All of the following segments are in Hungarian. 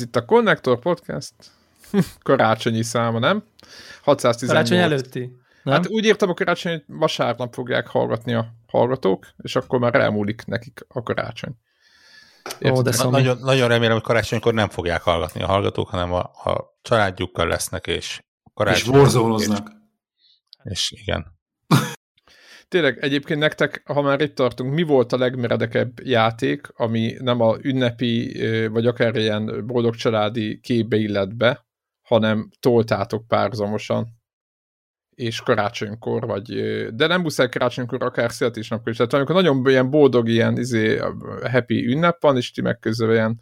Ez itt a Connector Podcast karácsonyi száma, nem? 618. Karácsony előtti. Nem? Hát úgy írtam a karácsony, hogy vasárnap fogják hallgatni a hallgatók, és akkor már elmúlik nekik a karácsony. Ó, de szóval nagyon, nagyon remélem, hogy karácsonykor nem fogják hallgatni a hallgatók, hanem a, a családjukkal lesznek, és karácsony. És borzoloznak. És, és igen. Tényleg, egyébként nektek, ha már itt tartunk, mi volt a legmeredekebb játék, ami nem a ünnepi, vagy akár ilyen boldog családi képbe illet be, hanem toltátok párzamosan? és karácsonykor, vagy, de nem muszáj karácsonykor, akár születésnapkor is. Tehát amikor nagyon ilyen boldog, ilyen izé, happy ünnep van, és ti meg ilyen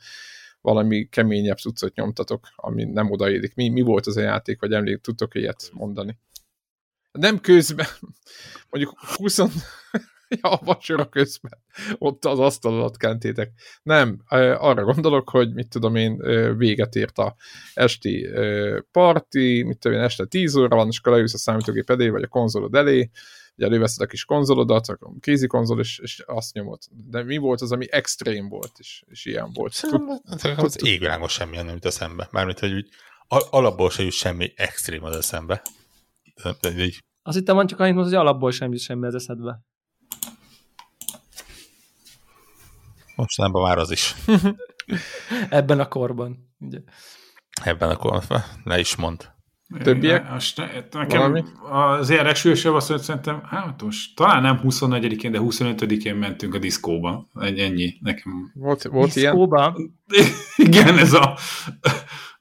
valami keményebb cuccot nyomtatok, ami nem odaérik. Mi, mi volt az a játék, vagy emlék, tudtok ilyet mondani? Nem közben, mondjuk 20, ja, a vacsora közben, ott az asztal alatt kentétek. Nem, arra gondolok, hogy mit tudom én, véget ért a esti parti, mit tudom én, este 10 óra van, és akkor leülsz a számítógép elé, vagy a konzolod elé, ugye előveszed a kis konzolodat, a kézi konzol, és, és azt nyomod. De mi volt az, ami extrém volt, és, és ilyen volt? Az égvilágos semmi nem jut eszembe. Mármint, hogy úgy alapból se jut semmi extrém az eszembe. De, de így... Azt hittem, van csak annyit hogy alapból semmi semmi az eszedbe. Mostanában már az is. Ebben a korban. Ugye. Ebben a korban. Ne is mond. Többiek? Nekem Valami? az ilyen legsúlyosabb az, hogy szerintem, hát most talán nem 24-én, de 25-én mentünk a diszkóba. Ennyi nekem. Volt, volt diszkóba? ilyen? Igen, ez a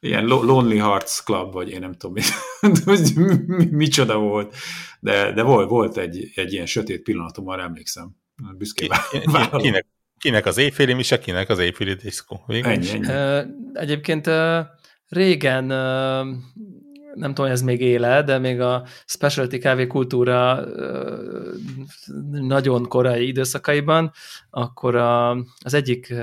ilyen Lonely Hearts Club, vagy én nem tudom, mi, mi, micsoda volt. De, de volt, volt egy, egy ilyen sötét pillanatom, arra emlékszem. Büszkén kinek, Kinek az éjféli mise, kinek az éjféli diszkó. Ennyi, ennyi. Egyébként régen, nem tudom, ez még éle, de még a specialty kávé kultúra nagyon korai időszakaiban, akkor a, az egyik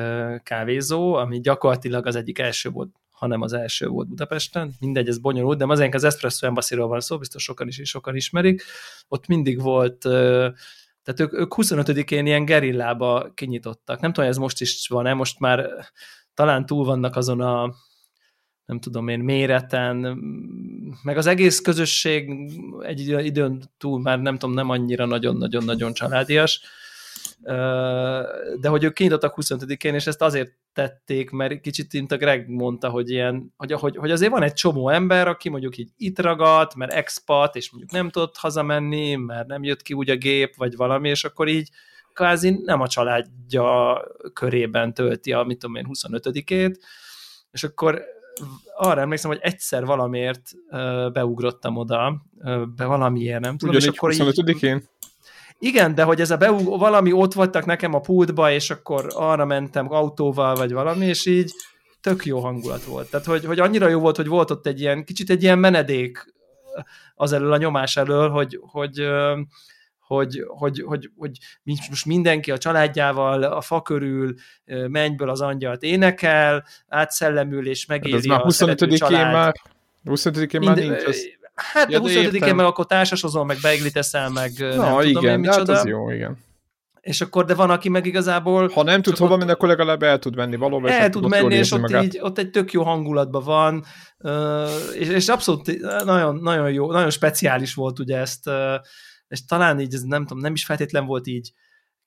kávézó, ami gyakorlatilag az egyik első volt hanem az első volt Budapesten. Mindegy, ez bonyolult, de azért az Espresso embassy van szó, biztos sokan is sokan ismerik. Ott mindig volt tehát ők, ők 25-én ilyen gerillába kinyitottak. Nem tudom, ez most is van-e, most már talán túl vannak azon a nem tudom én, méreten, meg az egész közösség egy időn túl már nem tudom, nem annyira nagyon-nagyon-nagyon családias, de hogy ők kinyitottak 25-én, és ezt azért tették, mert kicsit mint a Greg mondta, hogy, ilyen, hogy, hogy, hogy azért van egy csomó ember, aki mondjuk így itt ragadt, mert expat, és mondjuk nem tudott hazamenni, mert nem jött ki úgy a gép, vagy valami, és akkor így kvázi nem a családja körében tölti a, mit tudom én, 25-ét, és akkor arra emlékszem, hogy egyszer valamiért beugrottam oda, be valamiért, nem tudom, Ugyanígy és akkor 25-én? Így, igen, de hogy ez a beug, valami ott voltak nekem a pultba, és akkor arra mentem autóval, vagy valami, és így tök jó hangulat volt. Tehát, hogy, hogy annyira jó volt, hogy volt ott egy ilyen, kicsit egy ilyen menedék az elől, a nyomás elől, hogy, hogy, hogy, hogy, hogy, hogy most mindenki a családjával a fa körül mennyből az angyalt énekel, átszellemül és megéli hát ez már 25-én már 25-én már nincs az Hát ja, a 25-én meg akkor társasozol, meg beiglit teszel, meg Na, nem igen, tudom én micsoda. Hát az jó, igen. És akkor, de van, aki meg igazából... Ha nem tud hova menni, akkor legalább el tud menni valóban. El tud menni, és ott, így, ott egy tök jó hangulatban van, és, és abszolút nagyon, nagyon jó, nagyon speciális volt ugye ezt, és talán így, ez nem tudom, nem is feltétlen volt így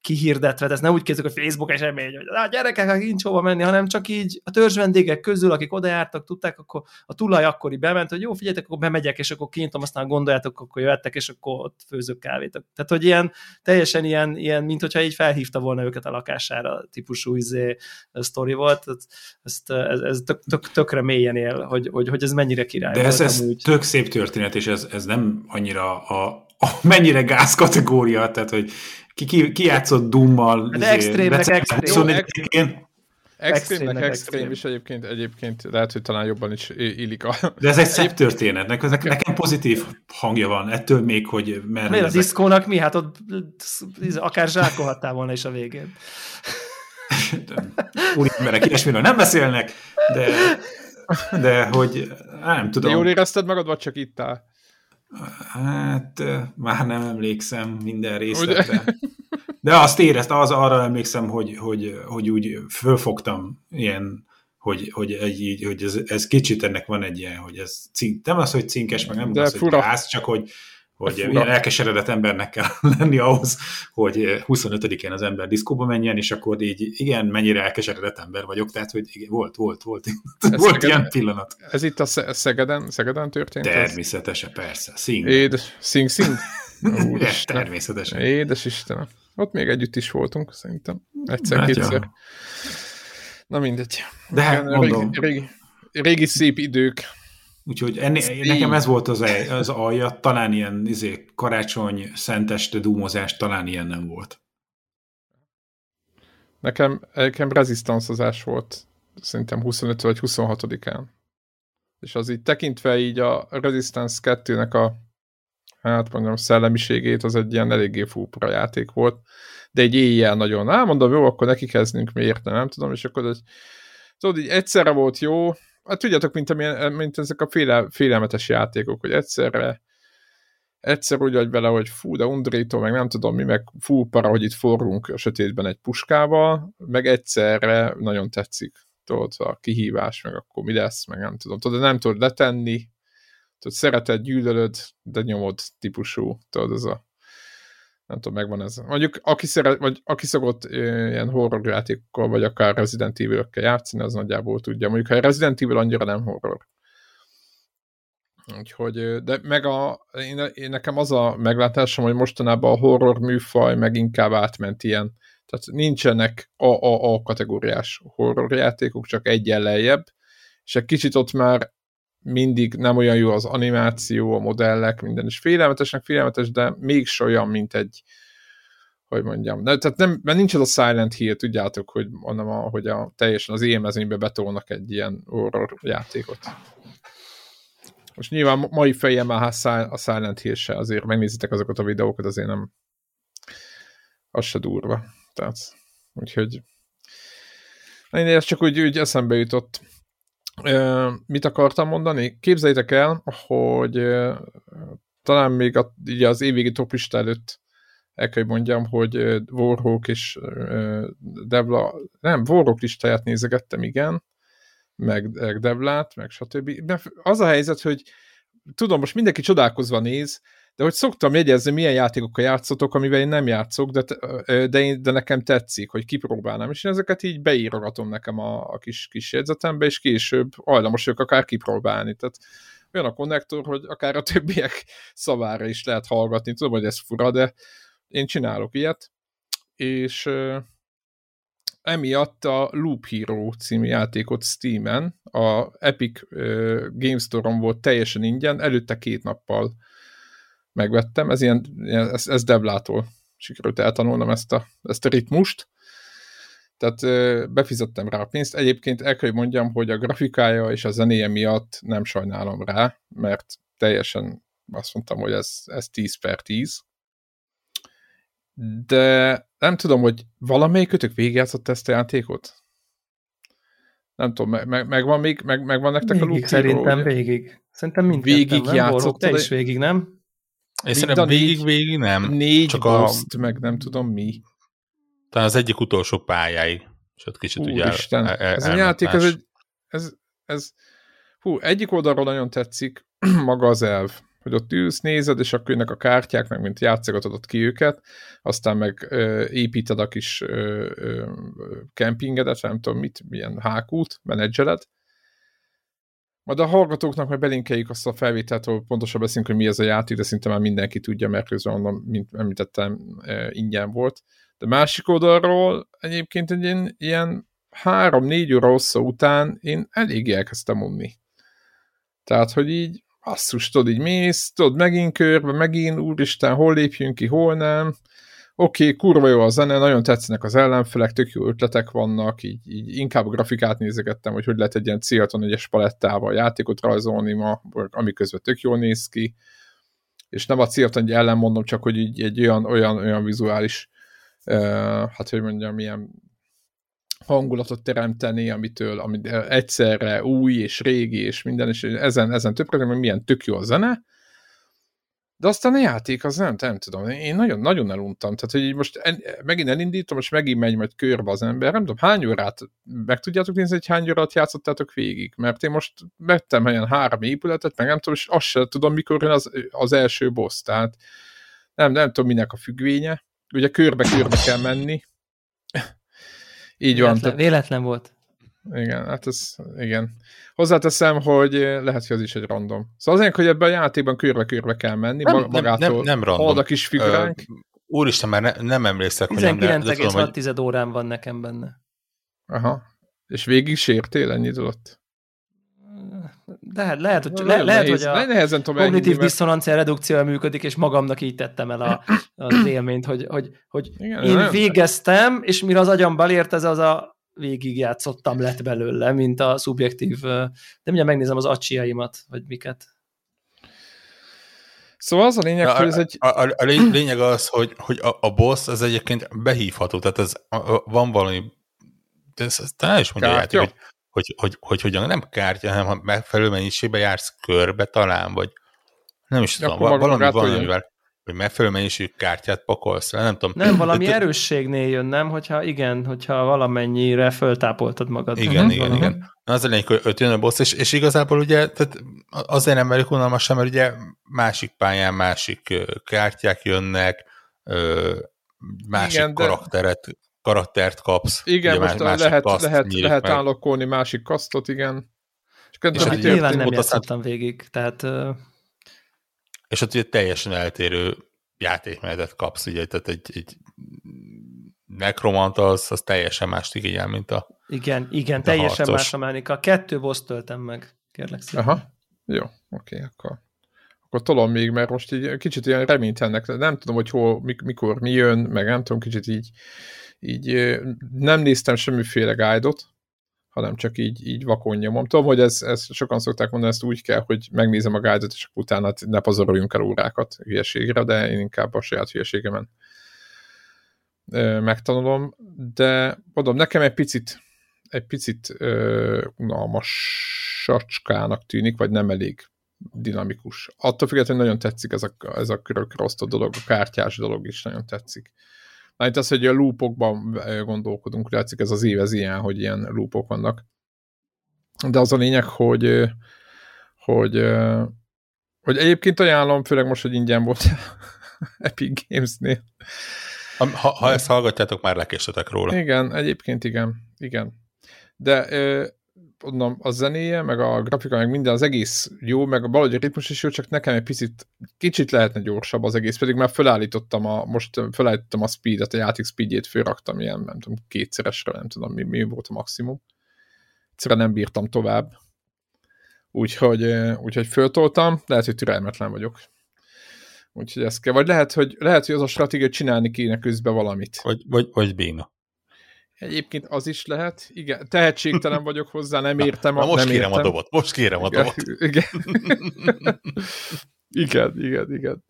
kihirdetve, ez nem úgy kezdődik, hogy Facebook esemény, hogy a gyerekek nincs hova menni, hanem csak így a törzs vendégek közül, akik oda jártak, tudták, akkor a tulaj akkori bement, hogy jó, figyeljetek, akkor bemegyek, és akkor kinyitom, aztán gondoljátok, akkor jöttek, és akkor ott főzök kávét. Tehát, hogy ilyen, teljesen ilyen, ilyen mint hogyha így felhívta volna őket a lakására, típusú izé, sztori volt. Ezt, ez, ez tök, tök, tökre mélyen él, hogy, hogy, hogy ez mennyire király. De ez, ez tök szép történet, és ez, ez nem annyira a, a mennyire gáz kategória, tehát hogy ki, ki, ki játszott Dummal. De extrémnek extrém. Extrémnek extrém is egyébként, egyébként lehet, hogy talán jobban is illik a... De ez egy szép történet, nekem, nekem pozitív hangja van, ettől még, hogy mert... Miért a diszkónak mi? Hát ott akár zsákolhattál volna is a végén. Úri emberek ilyesmiről nem beszélnek, de, de hogy nem tudom. De jól érezted magad, vagy csak ittál? Hát már nem emlékszem minden részletre. De azt érezt, az arra emlékszem, hogy, hogy, hogy úgy fölfogtam ilyen hogy, hogy, egy, hogy ez, ez kicsit ennek van egy ilyen, hogy ez cink, nem az, hogy cinkes, meg nem De az, fura. hogy gáz, csak hogy, hogy ilyen elkeseredett embernek kell lenni ahhoz, hogy 25-én az ember diszkóba menjen, és akkor így igen, mennyire elkeseredett ember vagyok, tehát hogy igen, volt, volt, volt, ez volt Szegeden, ilyen pillanat. Ez itt a Szegeden, Szegeden történt? Természetesen, ez? persze. Szing. Édes, szing, szing. természetesen. Édes Istenem. Ott még együtt is voltunk, szerintem. Egyszer-kétszer. Hát, Na mindegy. De hát. Régi, régi, régi szép idők. Úgyhogy enni, nekem ez volt az, az alja, talán ilyen izé, karácsony, szenteste dúmozás, talán ilyen nem volt. Nekem, nekem rezisztanszozás volt, szerintem 25 vagy 26-án. És az így tekintve így a Resistance 2-nek a hát mondjam, szellemiségét, az egy ilyen eléggé fúpra játék volt, de egy éjjel nagyon, á, mondom, jó, akkor neki kezdünk, miért nem, nem tudom, és akkor egy, tudod, így egyszerre volt jó, hát tudjátok, mint, amilyen, mint ezek a féle, félelmetes játékok, hogy egyszerre egyszer úgy vagy vele, hogy fú, de undrító, meg nem tudom mi, meg fú, para, hogy itt forrunk a sötétben egy puskával, meg egyszerre nagyon tetszik, tudod, a kihívás, meg akkor mi lesz, meg nem tudom, tudod, nem tudod letenni, tudod, szereted, gyűlölöd, de nyomod típusú, tudod, ez a nem tudom, megvan ez. Mondjuk, aki, szeret, vagy aki szokott ilyen horror vagy akár Resident evil játszani, az nagyjából tudja. Mondjuk, ha Resident Evil annyira nem horror. Úgyhogy, de meg a, én, én nekem az a meglátásom, hogy mostanában a horror műfaj meg inkább átment ilyen, tehát nincsenek AAA kategóriás horror játékok, csak egy lejjebb, és egy kicsit ott már mindig nem olyan jó az animáció, a modellek, minden is félelmetesnek félelmetes, de mégis olyan, mint egy hogy mondjam, de, tehát nem, mert nincs az a Silent Hill, tudjátok, hogy mondom, hogy a, teljesen az élmezőnybe betolnak egy ilyen horror játékot. Most nyilván mai fejemmel a Silent Hill se, azért megnézitek azokat a videókat, azért nem az se durva. Tehát, úgyhogy én ez csak úgy, úgy eszembe jutott mit akartam mondani? Képzeljétek el, hogy talán még a, ugye az évvégi topista előtt el kell mondjam, hogy Warhawk és Devla, nem, Warhawk listáját nézegettem, igen, meg, meg Devlát, meg stb. De az a helyzet, hogy tudom, most mindenki csodálkozva néz, de hogy szoktam jegyezni, milyen játékokkal játszotok, amivel én nem játszok, de, de, én, de nekem tetszik, hogy kipróbálnám, és én ezeket így beírogatom nekem a, a kis, kis jegyzetembe, és később hajlamos vagyok akár kipróbálni. Tehát olyan a konnektor, hogy akár a többiek szavára is lehet hallgatni. Tudom, hogy ez fura, de én csinálok ilyet, és emiatt a Loop Hero című játékot Steam-en, a Epic Game Store-on volt teljesen ingyen, előtte két nappal megvettem, ez ilyen, ez, ez Devlától sikerült eltanulnom ezt a, ezt a ritmust, tehát befizettem rá a pénzt. Egyébként el kell, hogy mondjam, hogy a grafikája és a zenéje miatt nem sajnálom rá, mert teljesen azt mondtam, hogy ez, ez 10 per 10. De nem tudom, hogy valamelyikőtök végigjátszott ezt a játékot? Nem tudom, meg, meg, meg van még, meg, meg van nektek végig, a Loop Szerintem ugye? végig. Szerintem mindketten, végig nem? játszott. Te is végig, nem? Én szerintem végig, végig nem. Négy csak boszt, a... meg nem tudom mi. Talán az egyik utolsó pályái. És ott kicsit Úristen, ugye el, el, ez a játék, ez, egy, ez, ez, hú, egyik oldalról nagyon tetszik maga az elv, hogy ott ülsz, nézed, és akkor jönnek a kártyák, meg mint játszogatod ki őket, aztán meg ö, építed a kis ö, ö, kempingedet, nem tudom mit, milyen hákút, menedzseled, majd a hallgatóknak majd belinkeljük azt a felvételt, ahol pontosan beszélünk, hogy mi ez a játék, de szinte már mindenki tudja, mert közben mondom, mint említettem, e, ingyen volt. De másik oldalról egyébként egy ilyen, három-négy óra hossza után én elég elkezdtem unni. Tehát, hogy így asszus, tudod, így mész, tudod, megint körbe, megint, úristen, hol lépjünk ki, hol nem, oké, okay, kurva jó a zene, nagyon tetszenek az ellenfelek, tök jó ötletek vannak, így, így inkább a grafikát nézegettem, hogy hogy lehet egy ilyen Ciaton egyes palettával játékot rajzolni ma, ami közben tök jól néz ki, és nem a Ciaton egy ellen mondom, csak hogy így egy olyan, olyan, olyan vizuális, uh, hát hogy mondjam, milyen hangulatot teremteni, amitől ami egyszerre új és régi és minden, és ezen, ezen több hogy milyen tök jó a zene, De aztán a játék az nem, nem tudom, én nagyon, nagyon eluntam. Tehát, hogy most en, megint elindítom, most megint megy majd körbe az ember, nem tudom, hány órát, meg tudjátok nézni, hogy hány órát játszottátok végig? Mert én most vettem olyan három épületet, meg nem tudom, és azt sem tudom, mikor jön az, az első boss, tehát nem, nem tudom, minek a függvénye. Ugye körbe-körbe kell menni. Így véletlen, van. Tehát, véletlen volt. Igen, hát ez, igen. Hozzáteszem, hogy lehet, hogy az is egy random. Szóval azért, hogy ebben a játékban körbe-körbe kell menni, nem, magától nem, nem, nem random. a kis figuránk. Úristen, már ne, nem emlékszek, hogy 19,6 órán van nekem benne. Aha. És végig sértél ennyit alatt? De hát lehet, hogy, le, lehet, hogy a nehezen kognitív mert... diszonancia redukció működik, és magamnak így tettem el a, az élményt, hogy, hogy, hogy Igen, én végeztem, és mire az agyam belért, ez az a végigjátszottam lett belőle, mint a szubjektív, de mindjárt megnézem az acsiaimat, vagy miket. Szóval az a lényeg, a, hogy ez egy... A, a, a lényeg az, hogy, hogy a, a boss az egyébként behívható, tehát ez, a, van valami, de ez, ez talán is mondja játék, hogy, hogy, hogy, hogy, hogy nem kártya, hanem ha megfelelő mennyiségben jársz körbe talán, vagy nem is tudom, valami van, amivel hogy megfelelő mennyiségű kártyát pakolsz nem tudom. Nem, valami de, erősségnél jön, nem? Hogyha igen, hogyha valamennyire föltápoltad magad. Igen, uh-huh, igen, igen. Na az a lényeg, hogy öt jön a boss, és, és igazából ugye, tehát azért nem velük unalmas mert ugye másik pályán másik kártyák jönnek, másik igen, karakteret, de... karaktert kapsz. Igen, ugye most más, lehet, lehet, lehet állokolni másik kasztot, igen. És, és hát nyilván nem játszottam végig, tehát és ott ugye teljesen eltérő játékmenetet kapsz, ugye, tehát egy, egy nekromant az, az teljesen más igényel, mint a Igen, igen, teljesen harcos. más a mechanika. Kettő boss töltem meg, kérlek szépen. Aha, jó, oké, akkor akkor tolom még, mert most így kicsit ilyen reménytelnek, nem tudom, hogy hol, mikor mi jön, meg nem tudom, kicsit így, így nem néztem semmiféle guide-ot, hanem csak így, így vakon nyomom. Tudom, hogy ez, ez sokan szokták mondani, ezt úgy kell, hogy megnézem a guide és utána ne pazaroljunk el órákat hülyeségre, de én inkább a saját hülyeségemen megtanulom, de mondom, nekem egy picit egy picit unalmas sacskának tűnik, vagy nem elég dinamikus. Attól függetlenül nagyon tetszik ez a, ez a körök dolog, a kártyás dolog is nagyon tetszik. Mert az, hogy a loopokban gondolkodunk, látszik ez az év, ez ilyen, hogy ilyen loopok vannak. De az a lényeg, hogy, hogy, hogy egyébként ajánlom, főleg most, hogy ingyen volt Epic Games-nél. Ha, ha ezt hallgatjátok, már lekéstetek róla. Igen, egyébként igen, igen. De mondom, a zenéje, meg a grafika, meg minden, az egész jó, meg valahogy a ritmus is jó, csak nekem egy picit, kicsit lehetne gyorsabb az egész, pedig már felállítottam a, most felállítottam a speedet, a játék speedjét fölraktam ilyen, nem tudom, kétszeresre, nem tudom, mi, mi volt a maximum. Egyszerűen nem bírtam tovább. Úgyhogy, úgyhogy föltoltam, lehet, hogy türelmetlen vagyok. Úgyhogy ez kell. Vagy lehet, hogy, lehet, hogy az a stratégia csinálni kéne közben valamit. Vagy, vagy, vagy béna. Egyébként az is lehet. Igen, tehetségtelen vagyok hozzá, nem értem. Na, a, most nem kérem értem. a dobot, most kérem a dobot. Igen. igen, igen, igen.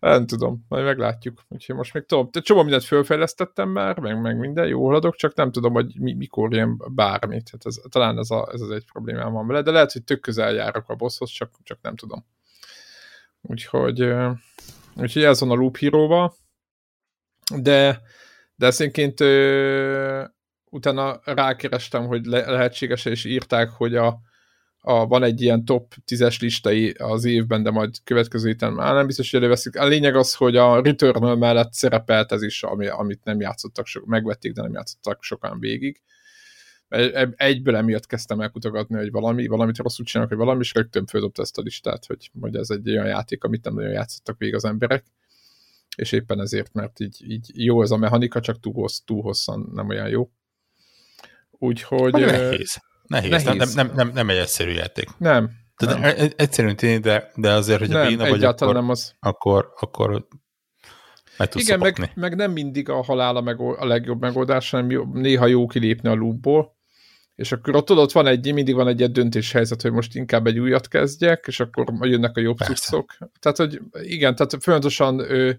Nem tudom, majd meglátjuk. Úgyhogy most még tudom, csomó mindent fölfejlesztettem már, meg, meg minden, jó haladok, csak nem tudom, hogy mi, mikor jön bármit. Hát ez, talán ez, a, ez az egy problémám van vele, de lehet, hogy tök közel járok a bosshoz, csak, csak nem tudom. Úgyhogy, úgyhogy ez van a Loop hero de de ezt ö, utána rákerestem, hogy le, lehetséges, és írták, hogy a, a, van egy ilyen top 10-es listai az évben, de majd következő héten már nem biztos, hogy előveszik. A lényeg az, hogy a Returnal mellett szerepelt ez is, ami, amit nem játszottak, so, megvették, de nem játszottak sokan végig. Egyből emiatt kezdtem el kutogatni, hogy valami, valamit rosszul csinálok, hogy valami, és rögtön földobta ezt a listát, hogy, hogy ez egy olyan játék, amit nem nagyon játszottak végig az emberek és éppen ezért, mert így, így jó ez a mechanika, csak túl, hossz, túl hosszan nem olyan jó. Úgyhogy... Nehéz. Nehéz. nehéz. Nem, nem, nem, nem egy egyszerű játék. Nem. Tehát nem. Egyszerűen tényleg, de, de azért, hogy nem, a béna vagy, akkor, nem az. akkor, akkor meg tudsz Igen, meg, meg, nem mindig a halál a, megold, a legjobb megoldás, hanem jó, néha jó kilépni a loopból, és akkor ott, ott van egy, mindig van egy ilyen döntéshelyzet, hogy most inkább egy újat kezdjek, és akkor jönnek a jobb cuccok. Tehát, hogy igen, tehát folyamatosan ő,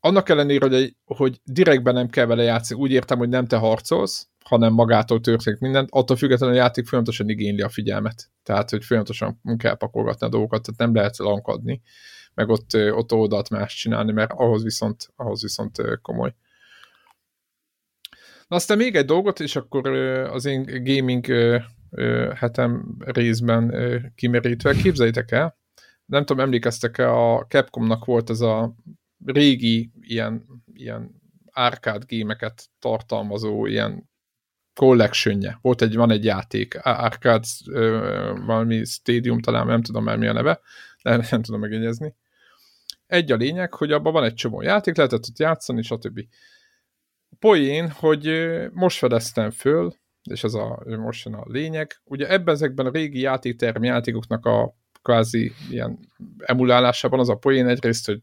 annak ellenére, hogy, egy, hogy direktben nem kell vele játszani, úgy értem, hogy nem te harcolsz, hanem magától történik mindent, attól függetlenül a játék folyamatosan igényli a figyelmet. Tehát, hogy folyamatosan kell pakolgatni a dolgokat, tehát nem lehet lankadni meg ott, ott oldalt más csinálni, mert ahhoz viszont, ahhoz viszont komoly. Na aztán még egy dolgot, és akkor az én gaming hetem részben kimerítve, képzeljétek el, nem tudom, emlékeztek-e, a Capcomnak volt ez a régi ilyen, ilyen arcade gémeket tartalmazó ilyen collectionje. Volt egy, van egy játék, Arcade valami Stadium, talán nem tudom már mi a neve, de nem tudom megjegyezni. Egy a lényeg, hogy abban van egy csomó játék, lehetett ott játszani, stb. Poén, hogy most fedeztem föl, és ez a most a lényeg, ugye ebben ezekben a régi játéktermi játékoknak a kvázi ilyen emulálásában az a poén egyrészt, hogy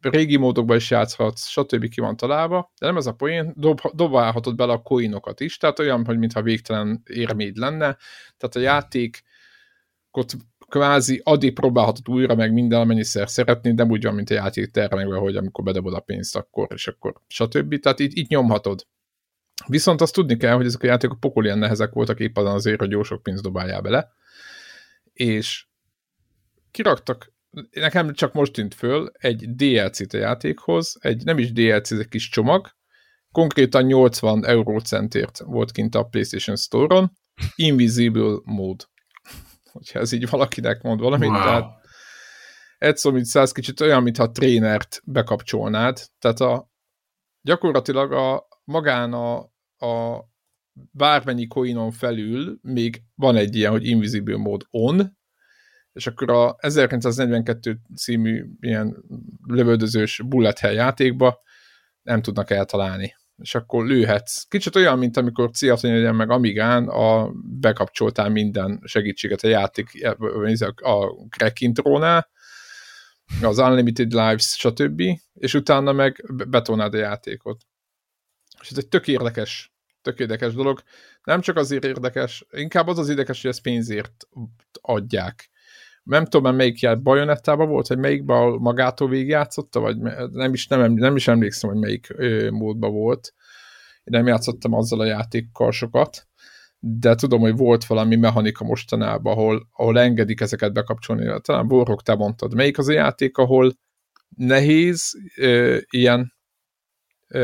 régi módokban is játszhatsz, stb. ki van találva, de nem ez a poén, dob, dobálhatod bele a coinokat is, tehát olyan, hogy mintha végtelen érméd lenne, tehát a játék ott kvázi addig próbálhatod újra meg minden, amennyiszer szeretnéd, de úgy van, mint a játék termekben, hogy amikor bedobod a pénzt, akkor, és akkor stb. Tehát itt, itt nyomhatod. Viszont azt tudni kell, hogy ezek a játékok pokol ilyen nehezek voltak éppen azért, hogy jó sok pénzt dobáljál bele, és kiraktak, nekem csak most tűnt föl, egy DLC-t a játékhoz, egy nem is DLC, ez egy kis csomag, konkrétan 80 eurócentért volt kint a PlayStation Store-on, Invisible Mode. Hogyha ez így valakinek mond valamit, wow. tehát egy szó, mint száz kicsit olyan, mintha a trénert bekapcsolnád, tehát a, gyakorlatilag a, magán a, a bármennyi coinon felül még van egy ilyen, hogy Invisible Mode on, és akkor a 1942 című ilyen lövöldözős bullet hell játékba nem tudnak eltalálni. És akkor lőhetsz. Kicsit olyan, mint amikor Ciatonyen meg Amigán a, bekapcsoltál minden segítséget a játék, a crack intrónál, az Unlimited Lives, stb. És utána meg betonád a játékot. És ez egy tök érdekes, tök érdekes dolog. Nem csak azért érdekes, inkább az az érdekes, hogy ezt pénzért adják nem tudom, melyik jár bajonettában volt, vagy melyikben magától végigjátszotta, vagy nem is, nem, nem is emlékszem, hogy melyik ö, módban volt. Én nem játszottam azzal a játékkal sokat, de tudom, hogy volt valami mechanika mostanában, ahol, ahol engedik ezeket bekapcsolni. Talán Borok, te mondtad. Melyik az a játék, ahol nehéz, ö, ilyen ö,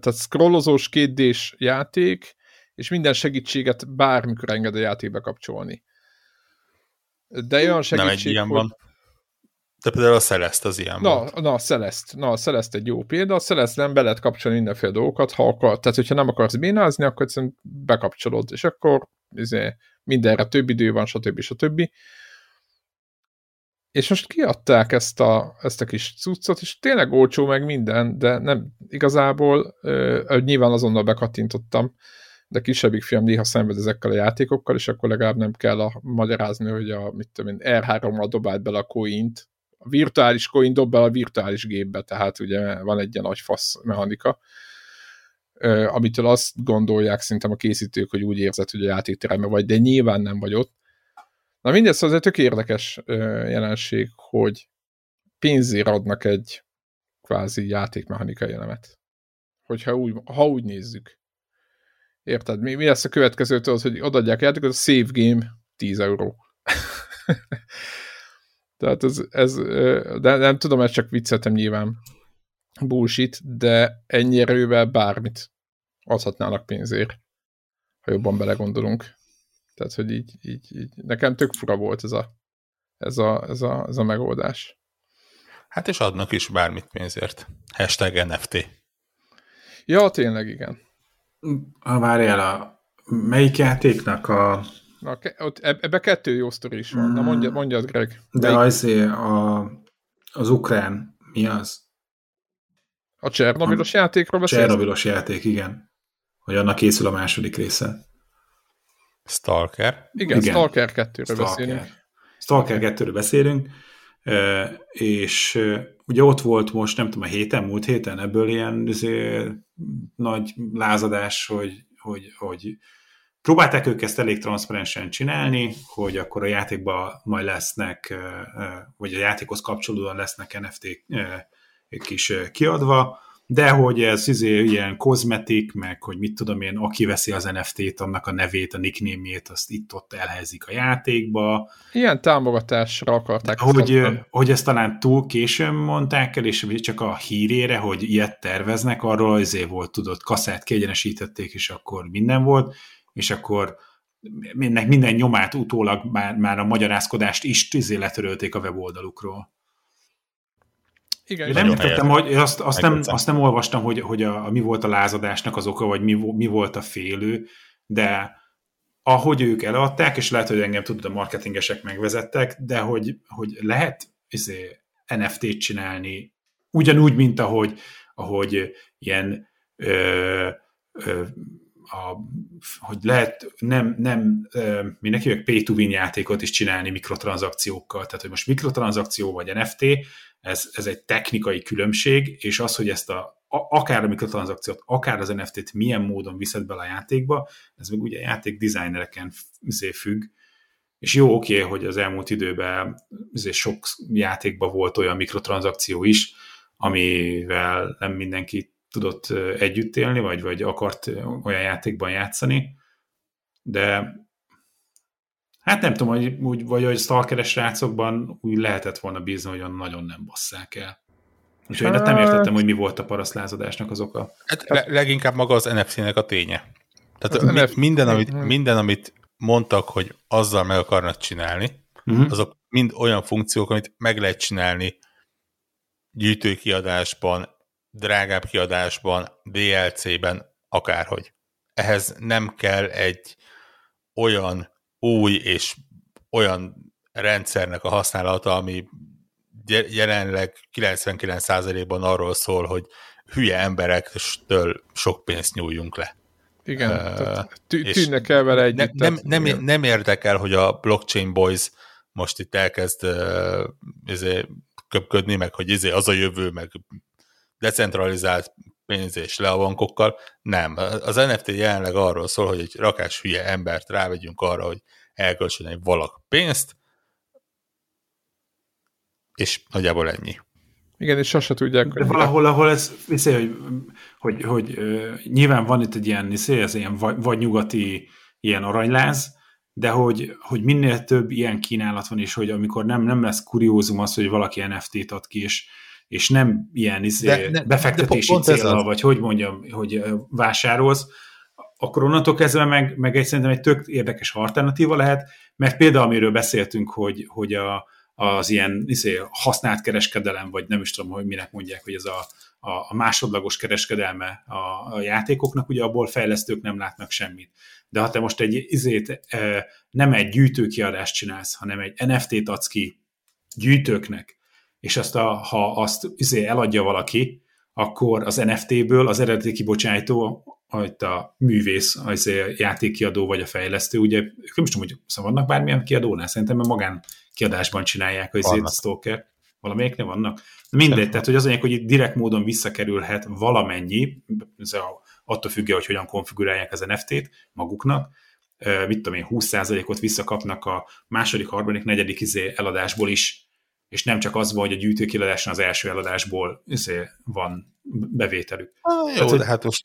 tehát scrollozós kétdés játék, és minden segítséget bármikor enged a játékbe kapcsolni. De olyan segítség, Nem egy ilyen hogy... van. De például a Celeste az ilyen Na, volt. na a Celeste. Na, a Celeste egy jó példa. A Celeste nem be lehet kapcsolni mindenféle dolgokat, ha akar, tehát hogyha nem akarsz bénázni, akkor egyszerűen bekapcsolod, és akkor izé, mindenre több idő van, stb. stb. És most kiadták ezt a, ezt a kis cuccot, és tényleg olcsó meg minden, de nem igazából, ö, nyilván azonnal bekattintottam, de kisebbik fiam néha szenved ezekkel a játékokkal, és akkor legalább nem kell a, magyarázni, hogy a mit tudom én, R3-mal dobált bele a coint, a virtuális coin dob bele a virtuális gépbe, tehát ugye van egy ilyen nagy fasz mechanika, amitől azt gondolják szerintem a készítők, hogy úgy érzed, hogy a játékteremben vagy, de nyilván nem vagy ott. Na mindez szóval egy tök érdekes jelenség, hogy pénzért adnak egy kvázi játékmechanikai elemet. Hogyha úgy, ha úgy nézzük. Érted? Mi, mi lesz a következő, tudod, hogy odaadják játékot, a save game 10 euró. Tehát ez, ez de nem tudom, ezt csak vicceltem nyilván bullshit, de ennyi erővel bármit adhatnának pénzért, ha jobban belegondolunk. Tehát, hogy így, így, így. nekem tök fura volt ez a, ez a, ez a, ez a megoldás. Hát és adnak is bármit pénzért. Hashtag NFT. Ja, tényleg igen. Ha várjál, a melyik játéknak a... Na, ott, ebbe kettő jó sztori is van. Na mondja, mondjad, Greg. De azért a, az ukrán, mi az? A Csernobilos játékról beszélsz? Csernobilos játék, igen. Hogy annak készül a második része. Stalker? Igen, igen. Stalker 2-ről Stalker. beszélünk. Stalker 2-ről beszélünk, és ugye ott volt most, nem tudom, a héten, múlt héten ebből ilyen azért, nagy lázadás, hogy, hogy, hogy próbálták ők ezt elég transzparensen csinálni, hogy akkor a játékban majd lesznek, vagy a játékhoz kapcsolódóan lesznek NFT-k is kiadva, de hogy ez izé, ilyen kozmetik, meg hogy mit tudom én, aki veszi az NFT-t, annak a nevét, a nickname-ét, azt itt-ott elhelyezik a játékba. Ilyen támogatásra akarták. Hogy, hogy ezt talán túl későn mondták el, és csak a hírére, hogy ilyet terveznek, arról azért volt, tudott, kaszát kiegyenesítették, és akkor minden volt, és akkor mindennek minden nyomát utólag már, már a magyarázkodást is tüzé letörölték a weboldalukról. Igen, nem értettem, hogy azt, azt, nem, azt nem olvastam, hogy, hogy a, a, mi volt a lázadásnak az oka, vagy mi, mi volt a félő, de ahogy ők eladták, és lehet, hogy engem tudod, a marketingesek megvezettek, de hogy, hogy lehet izé, NFT-t csinálni ugyanúgy, mint ahogy, ahogy ilyen ö, ö, a, hogy lehet nem, nem mindenki pay to win játékot is csinálni mikrotranszakciókkal, tehát hogy most mikrotranszakció vagy NFT, ez, ez egy technikai különbség, és az, hogy ezt a, akár a mikrotranszakciót, akár az NFT-t milyen módon viszed bele a játékba, ez meg ugye játék designereken izé függ, és jó, oké, hogy az elmúlt időben izé sok játékban volt olyan mikrotranszakció is, amivel nem mindenki tudott együtt élni, vagy, vagy akart olyan játékban játszani, de hát nem tudom, hogy úgy, vagy hogy stalkeres rácokban úgy lehetett volna bízni, hogy nagyon nem basszák el. Úgyhogy hát... nem értettem, hogy mi volt a parasztlázadásnak az oka. Hát le, leginkább maga az NFC-nek a ténye. Tehát mi, NF... minden, amit, minden, amit mondtak, hogy azzal meg akarnak csinálni, uh-huh. azok mind olyan funkciók, amit meg lehet csinálni gyűjtőkiadásban, drágább kiadásban, DLC-ben, akárhogy. Ehhez nem kell egy olyan új és olyan rendszernek a használata, ami jelenleg 99%-ban arról szól, hogy hülye emberektől sok pénzt nyúljunk le. Igen, uh, tűnnek el vele együtt. Ne, nem, nem, nem érdekel, hogy a Blockchain Boys most itt elkezd uh, köpködni, meg hogy izé az a jövő, meg decentralizált pénzés le a bankokkal. Nem. Az NFT jelenleg arról szól, hogy egy rakás hülye embert rávegyünk arra, hogy elköltsön egy valak pénzt, és nagyjából ennyi. Igen, és sose tudják. De valahol, ahol ez, viszont, hogy, hogy, hogy uh, nyilván van itt egy ilyen, viszont, ez ilyen vagy, vagy nyugati ilyen aranyláz, de hogy, hogy minél több ilyen kínálat van, és hogy amikor nem, nem lesz kuriózum az, hogy valaki NFT-t ad ki, és és nem ilyen izé, de, de, befektetési de célra, vagy hogy mondjam, hogy vásárolsz, akkor onnantól kezdve meg, meg egy szerintem egy tök érdekes alternatíva lehet, mert például amiről beszéltünk, hogy, hogy a, az ilyen izé, használt kereskedelem, vagy nem is tudom, hogy minek mondják, hogy ez a, a, a másodlagos kereskedelme a, a játékoknak, ugye abból fejlesztők nem látnak semmit. De ha te most egy izét, nem egy gyűjtőkiadást csinálsz, hanem egy NFT-t adsz ki gyűjtőknek, és azt a, ha azt izé eladja valaki, akkor az NFT-ből az eredeti kibocsátó, a művész, az izé játékkiadó vagy a fejlesztő, ugye nem is tudom, hogy szóval vannak bármilyen kiadónál, szerintem mert magán kiadásban csinálják az izé, Stalker. Valamelyiknél vannak? Mindegy, tehát hogy az anyag, hogy itt direkt módon visszakerülhet valamennyi, ez a, attól függő, hogy hogyan konfigurálják az NFT-t maguknak, mit tudom én, 20%-ot visszakapnak a második, harmadik, negyedik izé eladásból is, és nem csak az van, hogy a gyűjtőkiadáson az első eladásból izé, van bevételük. Ah, jó, tehát, de hát most...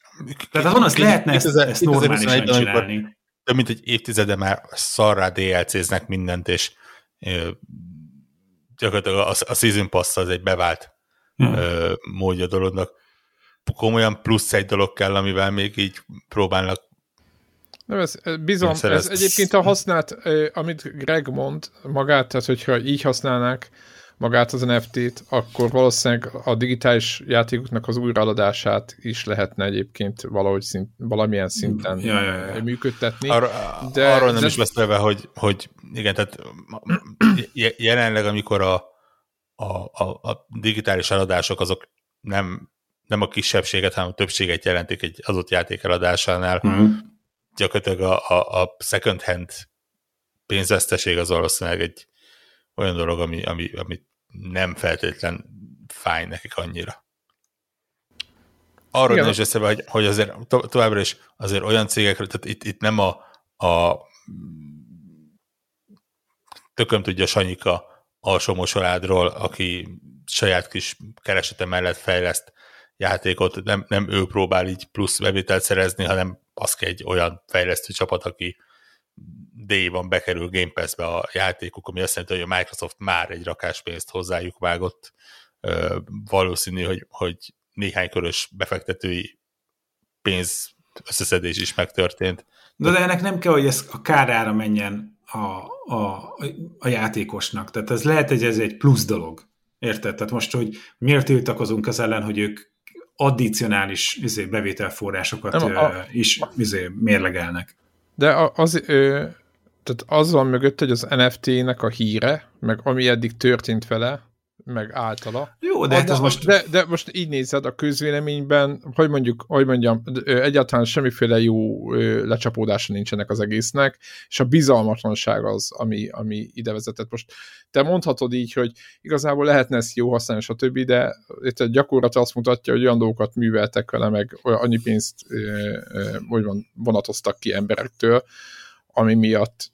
Tehát honnan azt lehetne ezt, ezt normálisan csinálni? Több mint egy évtizede már szarrá DLC-znek mindent, és ö, gyakorlatilag a, a Season Pass az egy bevált hmm. ö, módja dolognak. Komolyan plusz egy dolog kell, amivel még így próbálnak nem, ez, bizony, ez, ez egyébként a használt, amit Greg mond magát, tehát hogyha így használnák, magát az NFT-t, akkor valószínűleg a digitális játékoknak az újraadását is lehetne egyébként valahogy szint, valamilyen szinten ja, ja, ja. működtetni. Ar- de arról nem de... is beszélve, hogy, hogy igen, tehát jelenleg, amikor a, a, a, a digitális eladások azok nem, nem a kisebbséget, hanem a többséget jelentik egy adott játék eladásánál, mm. gyakorlatilag a, a, a second hand pénzveszteség az valószínűleg egy olyan dolog, ami, ami, ami nem feltétlen fáj nekik annyira. Arról nem is eszembe, hogy, hogy azért to, továbbra is azért olyan cégekről, tehát itt, itt nem a, a tököm tudja Sanyika alsó mosoládról, aki saját kis keresete mellett fejleszt játékot, nem, nem ő próbál így plusz bevételt szerezni, hanem az egy olyan fejlesztő csapat, aki D-ban bekerül Game Pass-be a játékuk, ami azt jelenti, hogy a Microsoft már egy rakáspénzt hozzájuk vágott. Valószínű, hogy, hogy néhány körös befektetői pénz összeszedés is megtörtént. De, de ennek nem kell, hogy ez a kárára menjen a, a, a játékosnak. Tehát ez lehet, hogy ez egy plusz dolog. Érted? Tehát most, hogy miért tiltakozunk az ellen, hogy ők addicionális izé, bevételforrásokat nem, a, is izé, mérlegelnek. De az, ö, tehát az van mögött, hogy az NFT-nek a híre, meg ami eddig történt vele, meg általa. Jó, de hát ez most... De, de most így nézed a közvéleményben, hogy mondjuk, hogy mondjam, egyáltalán semmiféle jó lecsapódása nincsenek az egésznek, és a bizalmatlanság az, ami, ami ide vezetett. Most te mondhatod így, hogy igazából lehetne ezt jó használni, stb., de itt gyakorlat azt mutatja, hogy olyan dolgokat műveltek vele, meg annyi pénzt hogy van, vonatoztak ki emberektől, ami miatt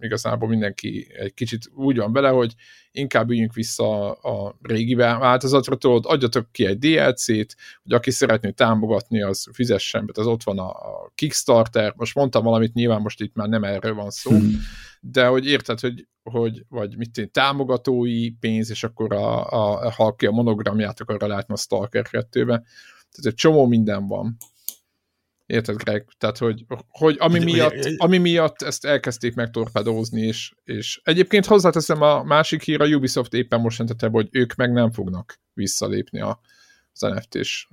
igazából mindenki egy kicsit úgy van bele, hogy inkább üljünk vissza a régi változatra, tudod, adjatok ki egy DLC-t, hogy aki szeretné támogatni, az fizessen, mert az ott van a Kickstarter, most mondtam valamit, nyilván most itt már nem erről van szó, hmm. de hogy érted, hogy, hogy vagy mit én, támogatói pénz, és akkor a, a, ha ki a monogramját, arra látna a Stalker 2-be, tehát egy csomó minden van. Érted, Greg? Tehát, hogy, hogy ami, miatt, ami miatt ezt elkezdték megtorpedózni, és, és egyébként hozzáteszem a másik hír, a Ubisoft éppen most jelentette, hogy ők meg nem fognak visszalépni a, az NFT-s.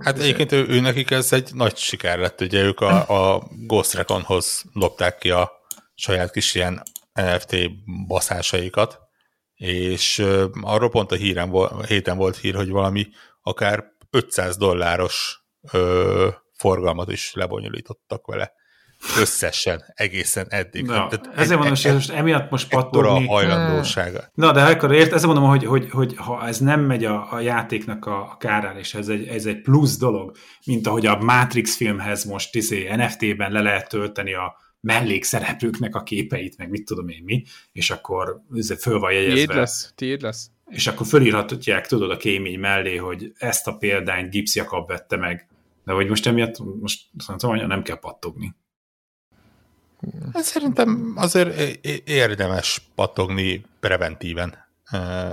Hát egyébként ő, ő, nekik ez egy nagy siker lett, ugye ők a, a Ghost Reconhoz lopták ki a saját kis ilyen NFT baszásaikat, és uh, arról pont a híren, héten volt hír, hogy valami akár 500 dolláros uh, forgalmat is lebonyolítottak vele. Összesen, egészen eddig. Na, Tehát ezért mondom, hogy most emiatt most pattogni. a hajlandósága. Na, de akkor ért, ezért mondom, hogy, hogy, hogy ha ez nem megy a, a játéknak a, a kárán, és ez egy, ez egy plusz dolog, mint ahogy a Matrix filmhez most izé, NFT-ben le lehet tölteni a mellékszereplőknek a képeit, meg mit tudom én mi, és akkor ez föl van jegyezve. Tiéd lesz, tiéd lesz. És akkor fölírhatják, tudod, a kémény mellé, hogy ezt a példányt Gibbs Jakab vette meg de hogy most emiatt most szerintem nem kell pattogni. Hát szerintem azért érdemes pattogni preventíven.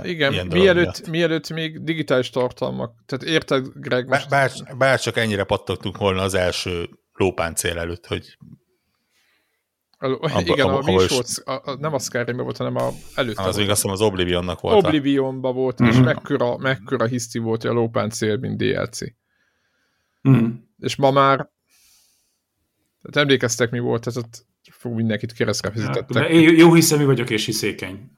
Igen, mielőtt, mielőtt még digitális tartalmak, tehát érted, Greg? Most... Bár, bár csak ennyire pattogtunk volna az első lópáncél előtt, hogy a, igen, a, a, a, volt, a, a, nem a skyrim volt, hanem a előtte. Az még azt az Oblivionnak volt. Oblivionba volt, mm-hmm. és mhm. mekkora, mekkora hiszti volt, hogy a lópáncél, mint DLC. Mm. És ma már tehát emlékeztek, mi volt, ez ott fú, mindenkit keresztre fizetettek. Ja, én jó hiszemű vagyok és hiszékeny.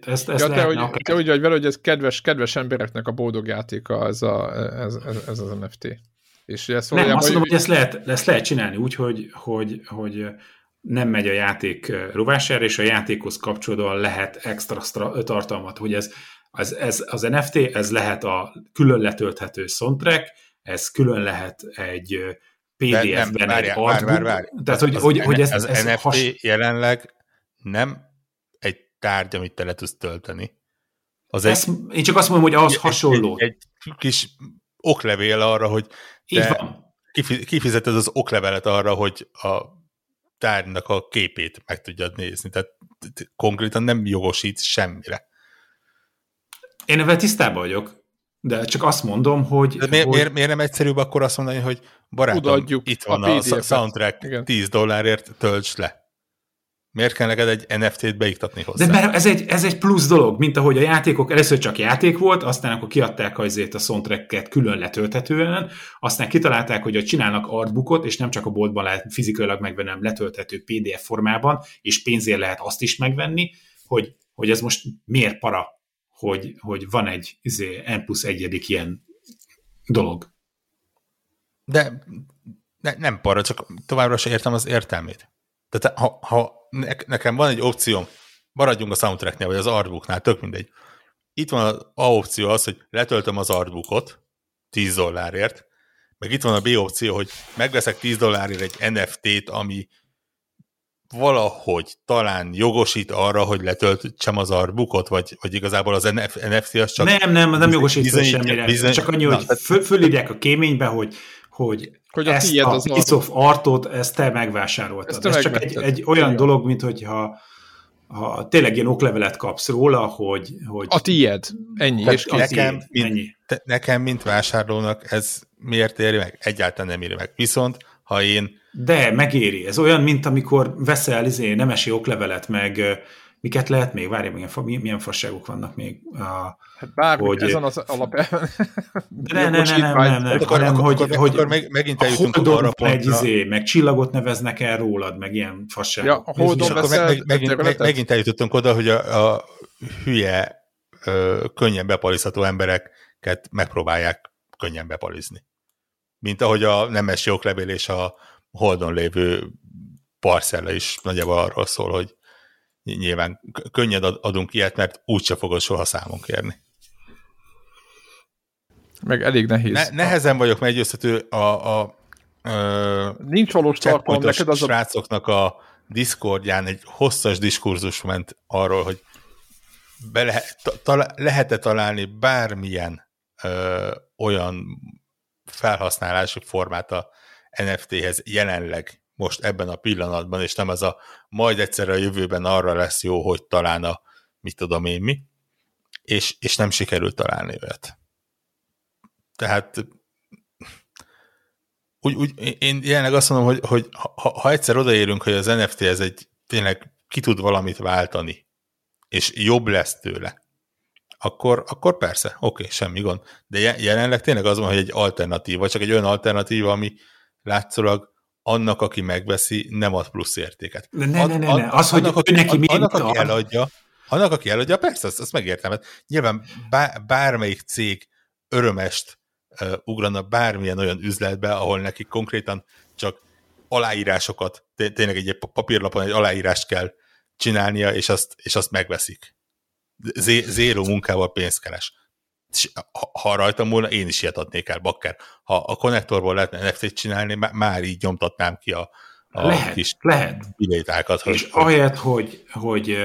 Ezt, ezt ja, te, hogy, te úgy vagy vele, hogy ez kedves, kedves embereknek a boldog játéka ez, a, ez, ez, ez az NFT. És ez nem, azt mondom, hogy ezt lehet, ezt lehet csinálni úgy, hogy, hogy, hogy nem megy a játék rovására, és a játékhoz kapcsolódóan lehet extra tartalmat, hogy ez, ez, ez, az NFT, ez lehet a külön letölthető soundtrack, ez külön lehet egy PDF-ben egy artbook. Várj, várj, Tehát, hogy, az, hogy, hogy ez, az ez NFT has... jelenleg nem egy tárgy, amit te le tudsz tölteni. Az egy, én csak azt mondom, hogy az egy, hasonló. Egy, egy kis oklevél arra, hogy te kifizeted az oklevelet arra, hogy a tárgynak a képét meg tudjad nézni. Tehát konkrétan nem jogosít semmire. Én ebben tisztában vagyok, de csak azt mondom, hogy... De miért, hogy... miért, miért nem egyszerűbb akkor azt mondani, hogy barátom, Odaadjuk itt van a, a soundtrack, Igen. 10 dollárért tölts le. Miért kell neked egy NFT-t beiktatni hozzá? De mert ez egy, ez egy plusz dolog, mint ahogy a játékok először csak játék volt, aztán akkor kiadták azért a soundtracket külön letölthetően, aztán kitalálták, hogy csinálnak artbookot, és nem csak a boltban lehet fizikailag megvenni, hanem letölthető PDF formában, és pénzért lehet azt is megvenni, hogy, hogy ez most miért para hogy, hogy van egy izé, N plusz egyedik ilyen dolog. De ne, nem para, csak továbbra sem értem az értelmét. Tehát ha, ha ne, nekem van egy opcióm, maradjunk a soundtracknél, vagy az artbooknál, tök mindegy. Itt van az A opció az, hogy letöltöm az artbookot 10 dollárért, meg itt van a B opció, hogy megveszek 10 dollárért egy NFT-t, ami valahogy talán jogosít arra, hogy letöltsem az arbukot, vagy, vagy igazából az NFC az csak... Nem, nem, nem jogosít bizony, semmire. Bizony, csak annyi, na, hogy föl, fölírják a kéménybe, hogy, hogy, hogy a ezt a piece of artot, ezt te megvásároltad. Ezt te Ez csak egy, egy olyan dolog, mint hogyha ha tényleg ilyen oklevelet kapsz róla, hogy... hogy a tied, ennyi. És nekem, tiéd, mint, ennyi. Te, nekem, mint vásárlónak ez miért éri meg? Egyáltalán nem éri meg. Viszont, ha én... De, megéri. Ez olyan, mint amikor veszel izé, nemesi oklevelet, meg miket lehet még? Várj, milyen, milyen, fasságok vannak még? A, hát bármi, hogy, ezen az. De ne, ne, ne, nem, nem, nem, akkor, hanem, akkor, hogy, akkor, hogy meg, megint eljutunk arra pontra. Egy izé, meg csillagot neveznek el rólad, meg ilyen fasságok. Ja, a holdon akkor meg, meg, megint, meg, megint eljutottunk oda, hogy a, a hülye, ö, könnyen bepalizható embereket megpróbálják könnyen bepalizni. Mint ahogy a nemes joglevél és a holdon lévő parcella is nagyjából arról szól, hogy nyilván könnyed adunk ilyet, mert úgyse fogod soha számon kérni. Meg elég nehéz. Ne, nehezen vagyok meggyőzhető a, a, a Nincs valós tartalom neked az a... srácoknak a Discordján egy hosszas diskurzus ment arról, hogy be lehet, ta, lehet-e találni bármilyen ö, olyan felhasználási formát a NFT-hez jelenleg most ebben a pillanatban, és nem ez a majd egyszer a jövőben arra lesz jó, hogy talán a mit tudom én mi, és, és nem sikerült találni őt. Tehát úgy, úgy, én jelenleg azt mondom, hogy, hogy ha, ha egyszer odaérünk, hogy az NFT ez egy tényleg ki tud valamit váltani, és jobb lesz tőle, akkor, akkor persze, oké, okay, semmi gond. De jelenleg tényleg az van, hogy egy alternatíva, csak egy olyan alternatíva, ami látszólag annak, aki megveszi, nem ad plusz értéket. Ne, ne, ne, ne, ne. Az, hogy aki, neki mi annak, aki eladja, annak, aki eladja, persze, azt, azt megértem. Hát nyilván bár, bármelyik cég örömest uh, ugrana bármilyen olyan üzletbe, ahol neki konkrétan csak aláírásokat, tényleg egy papírlapon egy aláírást kell csinálnia, és azt, és azt megveszik. Zéro munkával pénzt keres ha rajtam volna, én is ilyet adnék el, bakker. Ha a konnektorból lehetne NFT-t csinálni, már így nyomtatnám ki a, a lehet, kis lehet. bilétákat. És hogy, ahelyett, hogy, hogy,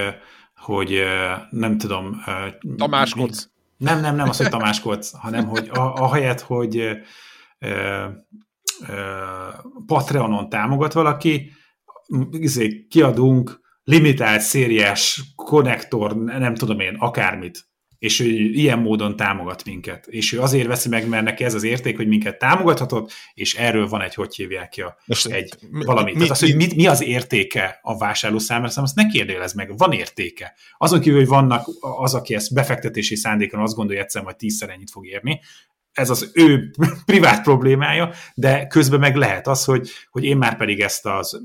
hogy nem tudom... Tamáskodsz. Nem, nem, nem az, hogy tamáskodsz, hanem hogy ahelyett, hogy Patreonon támogat valaki, izé, kiadunk limitált szériás konnektor, nem tudom én, akármit és ő ilyen módon támogat minket. És ő azért veszi meg, mert neki ez az érték, hogy minket támogathatott, és erről van egy, hogy hívják ki a, Most egy mi, valamit. Mi, Tehát az, hogy mi, mi az értéke a vásárló számára, szóval azt ne kérdélez meg, van értéke. Azon kívül, hogy vannak az, aki ezt befektetési szándékon azt gondolja egyszer majd tízszer ennyit fog érni, ez az ő privát problémája, de közben meg lehet az, hogy, hogy én már pedig ezt az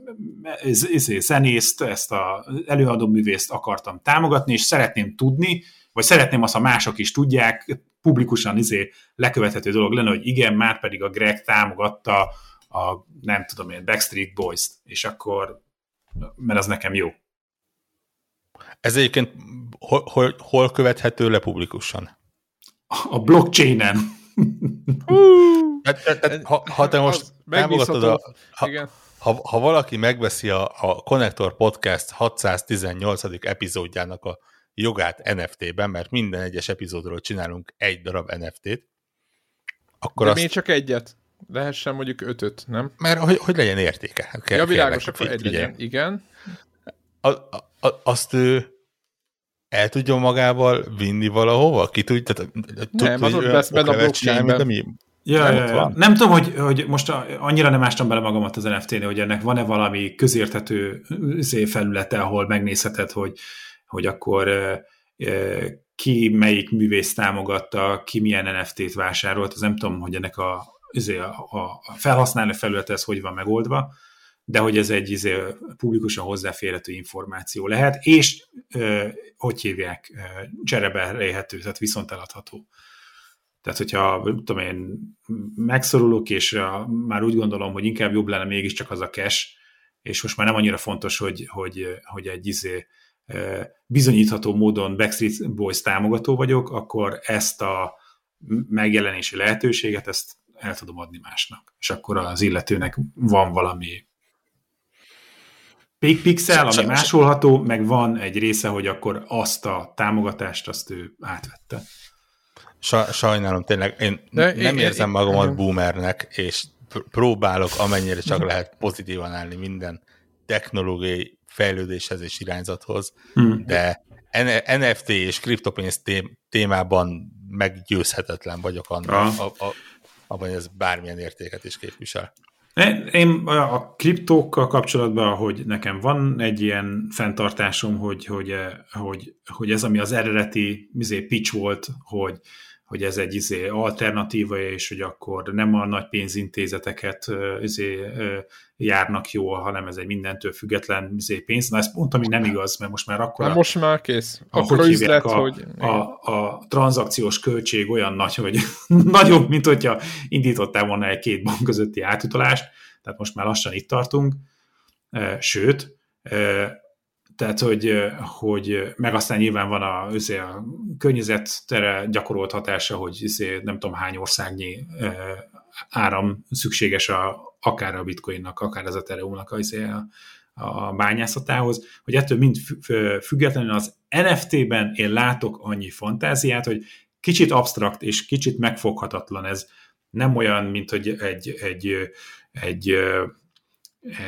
zenészt, ezt az előadó művészt akartam támogatni, és szeretném tudni, vagy szeretném azt, ha mások is tudják, publikusan izé lekövethető dolog lenne, hogy igen, már pedig a Greg támogatta a, nem tudom én, Backstreet Boys-t, és akkor, mert az nekem jó. Ez egyébként hol, hol, hol követhető le publikusan? A blockchainen. hát, hát, hát, ha, ha te most támogatod a... Ha, igen. Ha, ha valaki megveszi a, a Connector Podcast 618. epizódjának a jogát NFT-ben, mert minden egyes epizódról csinálunk egy darab NFT-t, akkor De azt... még csak egyet. Lehessen mondjuk ötöt, nem? Mert hogy, hogy legyen értéke. Kell, ja, világos, akkor egy legyen. Igen. A, a, azt ő el tudja magával vinni valahova? Ki tudja? Tehát, nem, az ott lesz benne a blockchainben. Ja, nem, ja, ja. nem tudom, hogy, hogy most annyira nem ástam bele magamat az NFT-nél, hogy ennek van-e valami közérthető izé, felülete, ahol megnézheted, hogy hogy akkor ki melyik művész támogatta, ki milyen NFT-t vásárolt, az nem tudom, hogy ennek a, izé, a, a felhasználó felülete ez hogy van megoldva, de hogy ez egy izé, publikusan hozzáférhető információ lehet, és hogy hívják, cserebe lehető, tehát viszont eladható. Tehát, hogyha tudom én, megszorulok, és már úgy gondolom, hogy inkább jobb lenne mégiscsak az a cash, és most már nem annyira fontos, hogy, hogy, hogy egy izé, bizonyítható módon Backstreet Boys támogató vagyok, akkor ezt a megjelenési lehetőséget, ezt el tudom adni másnak. És akkor az illetőnek van valami Pixel, ami másolható, meg van egy része, hogy akkor azt a támogatást, azt ő átvette. Sajnálom, tényleg, én De nem én, érzem magamat én, boomernek, és próbálok amennyire csak lehet pozitívan állni minden technológiai fejlődéshez és irányzathoz, hmm. de NFT és kriptopénz témában meggyőzhetetlen vagyok annak, ah. a, a, abban, hogy ez bármilyen értéket is képvisel. Én a kriptókkal kapcsolatban, hogy nekem van egy ilyen fenntartásom, hogy, hogy, hogy, hogy ez, ami az eredeti izé, pitch volt, hogy hogy ez egy izé, alternatíva, és hogy akkor nem a nagy pénzintézeteket izé, járnak jól, hanem ez egy mindentől független izé, pénz. Na ezt pont, ami nem igaz, mert most már akkor... Na most már kész. Akkor üzlet, a, hogy... A, a, tranzakciós költség olyan nagy, hogy nagyobb, mint hogyha indítottál volna egy két bank közötti átutalást, tehát most már lassan itt tartunk, sőt, tehát, hogy, hogy meg aztán nyilván van a, azért a környezetre gyakorolt hatása, hogy azért nem tudom hány országnyi áram szükséges a, akár a bitcoinnak, akár az Ethereumnak a, a bányászatához, hogy ettől mind függetlenül az NFT-ben én látok annyi fantáziát, hogy kicsit absztrakt és kicsit megfoghatatlan ez. Nem olyan, mint hogy egy, egy, egy, egy,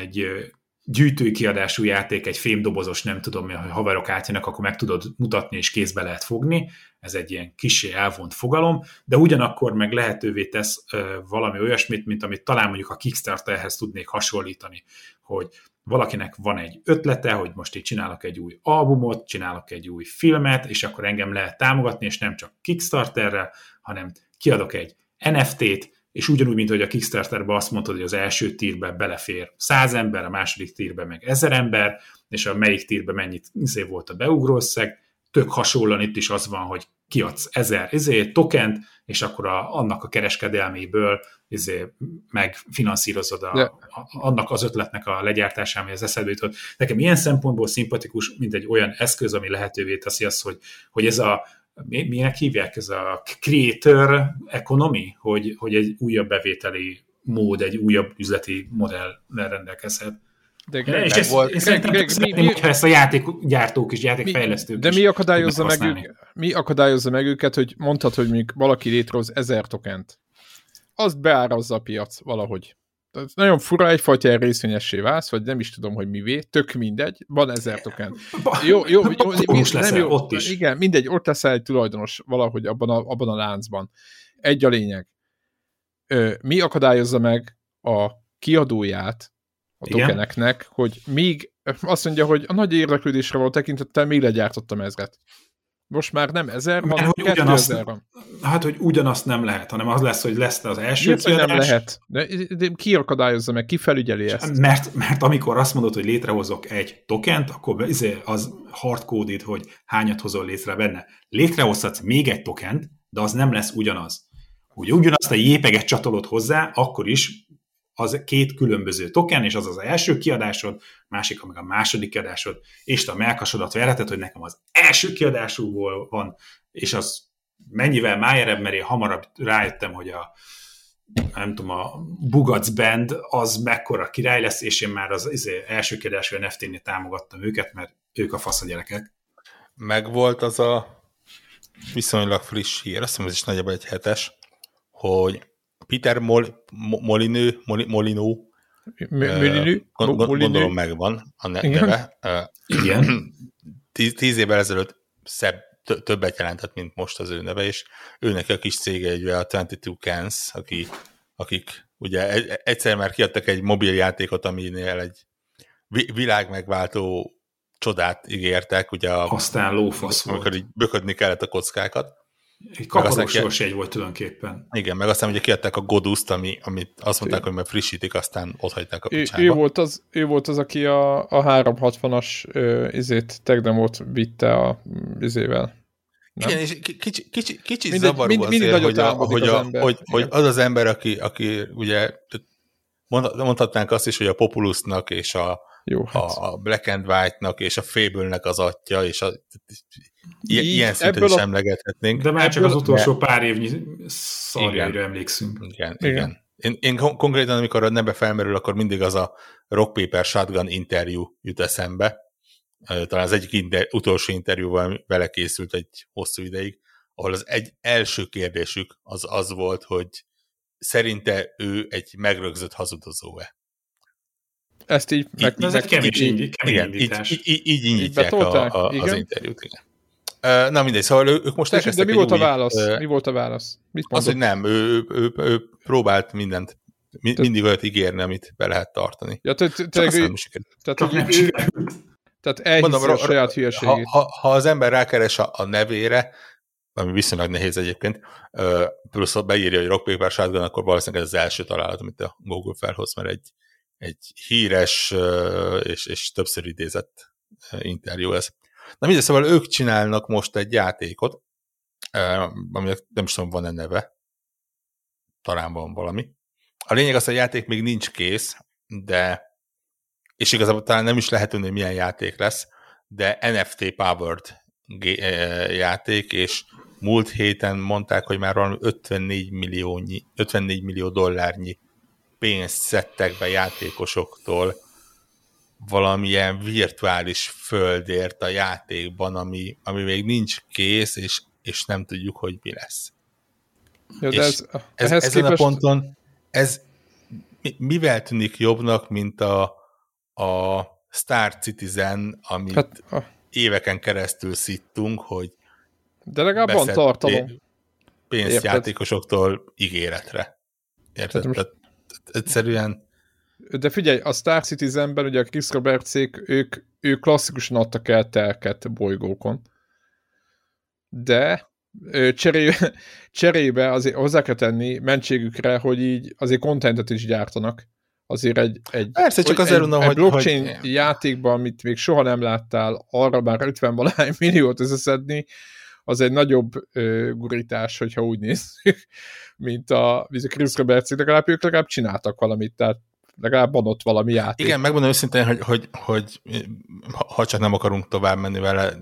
egy gyűjtői kiadású játék, egy fémdobozos, nem tudom, hogy haverok átjönnek, akkor meg tudod mutatni, és kézbe lehet fogni. Ez egy ilyen kisé elvont fogalom, de ugyanakkor meg lehetővé tesz ö, valami olyasmit, mint amit talán mondjuk a Kickstarterhez tudnék hasonlítani, hogy valakinek van egy ötlete, hogy most itt csinálok egy új albumot, csinálok egy új filmet, és akkor engem lehet támogatni, és nem csak Kickstarterrel, hanem kiadok egy NFT-t, és ugyanúgy, mint hogy a Kickstarterben azt mondtad, hogy az első tírbe belefér 100 ember, a második tírbe meg 1000 ember, és a melyik tírbe mennyit izé volt a beugrószeg, tök hasonlóan itt is az van, hogy kiadsz 1000 izé, tokent, és akkor a, annak a kereskedelméből izé, megfinanszírozod a, a, annak az ötletnek a legyártását, ami az eszedbe jutott. Nekem ilyen szempontból szimpatikus, mint egy olyan eszköz, ami lehetővé teszi azt, hogy, hogy ez a minek hívják ez a creator economy, hogy, hogy egy újabb bevételi mód, egy újabb üzleti modell rendelkezhet. De Greg, és ezt, volt. én szerintem Greg, mi, mi, hogyha ezt a játékgyártók és játékfejlesztők De mi akadályozza, meg ők, mi akadályozza meg őket, hogy mondhat, hogy még valaki létrehoz ezer tokent. Azt beárazza a piac valahogy nagyon fura, egyfajta ilyen részvényessé válsz, vagy nem is tudom, hogy mivé, tök mindegy, van ezer token. Jó, jó, jó, mi, nem jó, ott is. Igen, mindegy, ott leszel egy tulajdonos valahogy abban a, abban a láncban. Egy a lényeg. Mi akadályozza meg a kiadóját a igen? tokeneknek, hogy még azt mondja, hogy a nagy érdeklődésre való tekintettel még legyártottam ezret. Most már nem ezer, hanem hogy ugyanazt, ezer van. Hát, hogy ugyanazt nem lehet, hanem az lesz, hogy lesz az első Miért, kiadás. nem lehet? De, de ki akadályozza meg, ki felügyeli ezt? Mert, mert amikor azt mondod, hogy létrehozok egy tokent, akkor izé, az hardcoded, hogy hányat hozol létre benne. Létrehozhatsz még egy tokent, de az nem lesz ugyanaz. Hogy ugyanazt a jépeget csatolod hozzá, akkor is az két különböző token, és az az első kiadásod, másik meg a második kiadásod, és te a melkasodat verheted, hogy nekem az első kiadásúból van, és az mennyivel májerebb, mert én hamarabb rájöttem, hogy a nem tudom, a Bugac Band az mekkora király lesz, és én már az izé, első kiadású NFT-nél támogattam őket, mert ők a fasz a gyerekek. Meg volt az a viszonylag friss hír, azt hiszem ez is nagyjából egy hetes, hogy Peter Mol, Molinő, Molinó, Molinő, gondolom megvan a neve. Igen. Tíz, tíz évvel ezelőtt szebb, többet jelentett, mint most az ő neve, és őnek a kis cége egy a 22 Cans, aki, akik ugye egyszer már kiadtak egy mobil játékot, aminél egy világ megváltó csodát ígértek, ugye a, Aztán lófasz amikor volt. így böködni kellett a kockákat. Egy kakaros egy volt tulajdonképpen. Igen, meg aztán ugye kiadták a Goduszt, ami, amit azt mondták, hogy majd frissítik, aztán ott hagyták a picsába. Ő, ő, volt, az, ő volt az, aki a, a 360-as izét, tegdemót vitte a izével. Nem? Igen, és kicsi, kicsi, kicsi mindegy, zavaró mind, azért, hogy, a, hogy, a, az hogy, hogy az az ember, aki, aki ugye mondhatnánk azt is, hogy a Populusnak és a, Jó, hát. a, a Black and White-nak és a Fable-nek az atya, és a, Ilyen, ilyen szinten is a... emlegethetnénk. De már csak az utolsó pár évnyi szarjaira emlékszünk. Igen, igen. igen. Én, én konkrétan, amikor a nebe felmerül, akkor mindig az a Rock Paper Shotgun interjú jut eszembe. Talán az egyik inter, utolsó interjúval vele készült egy hosszú ideig, ahol az egy első kérdésük az az volt, hogy szerinte ő egy megrögzött hazudozó-e. Ezt így... Meg, ez egy kemény, így, kemény így, így, így, így indítják a, a, az interjút. Igen. Na mindegy, szóval ők most elkezdtek De mi volt a válasz? Mi volt a válasz? Mit az, hogy nem, ő, ő, ő, ő próbált mindent, mi, mindig olyat ígérni, amit be lehet tartani. Ja, te, te, te, nem Tehát, tehát elhiszi a saját hülyeségét. Ha, ha, ha az ember rákeres a, a nevére, ami viszonylag nehéz egyébként, plusz ha beírja, hogy Rock Paper Shotgun, akkor valószínűleg ez az első találat, amit a Google felhoz, mert egy, egy híres és, és többször idézett interjú ez. Na mindegy, szóval ők csinálnak most egy játékot, aminek nem is tudom, van-e neve, talán van valami. A lényeg az, hogy a játék még nincs kész, de és igazából talán nem is lehet tudni, hogy milyen játék lesz, de NFT powered játék, és múlt héten mondták, hogy már valami 54, milliónyi, 54 millió dollárnyi pénzt szedtek be játékosoktól valamilyen virtuális földért a játékban, ami, ami még nincs kész, és, és nem tudjuk, hogy mi lesz. Jó, de ez, ez, ezen képest... a ponton ez mivel tűnik jobbnak, mint a, a Star Citizen, amit hát, a... éveken keresztül szittunk, hogy de legalább van tartalom. Pénzjátékosoktól ígéretre. Érted? Tehát, most... egyszerűen de figyelj, a Star Citizenben ugye a Chris Robertsék, ők, ők klasszikusan adtak el telket bolygókon. De cserébe, cserébe azért hozzá kell tenni mentségükre, hogy így azért kontentet is gyártanak. Azért egy, egy, Persze, csak azért mondom, egy, hogy, blockchain hogy... játékban, amit még soha nem láttál, arra már 50 valány milliót összeszedni, az egy nagyobb ö, gurítás, hogyha úgy nézzük, mint a, a Chris Robertsék, legalább ők legalább csináltak valamit, tehát legalább adott valami játék. Igen, megmondom őszintén, hogy, hogy, hogy ha csak nem akarunk tovább menni vele,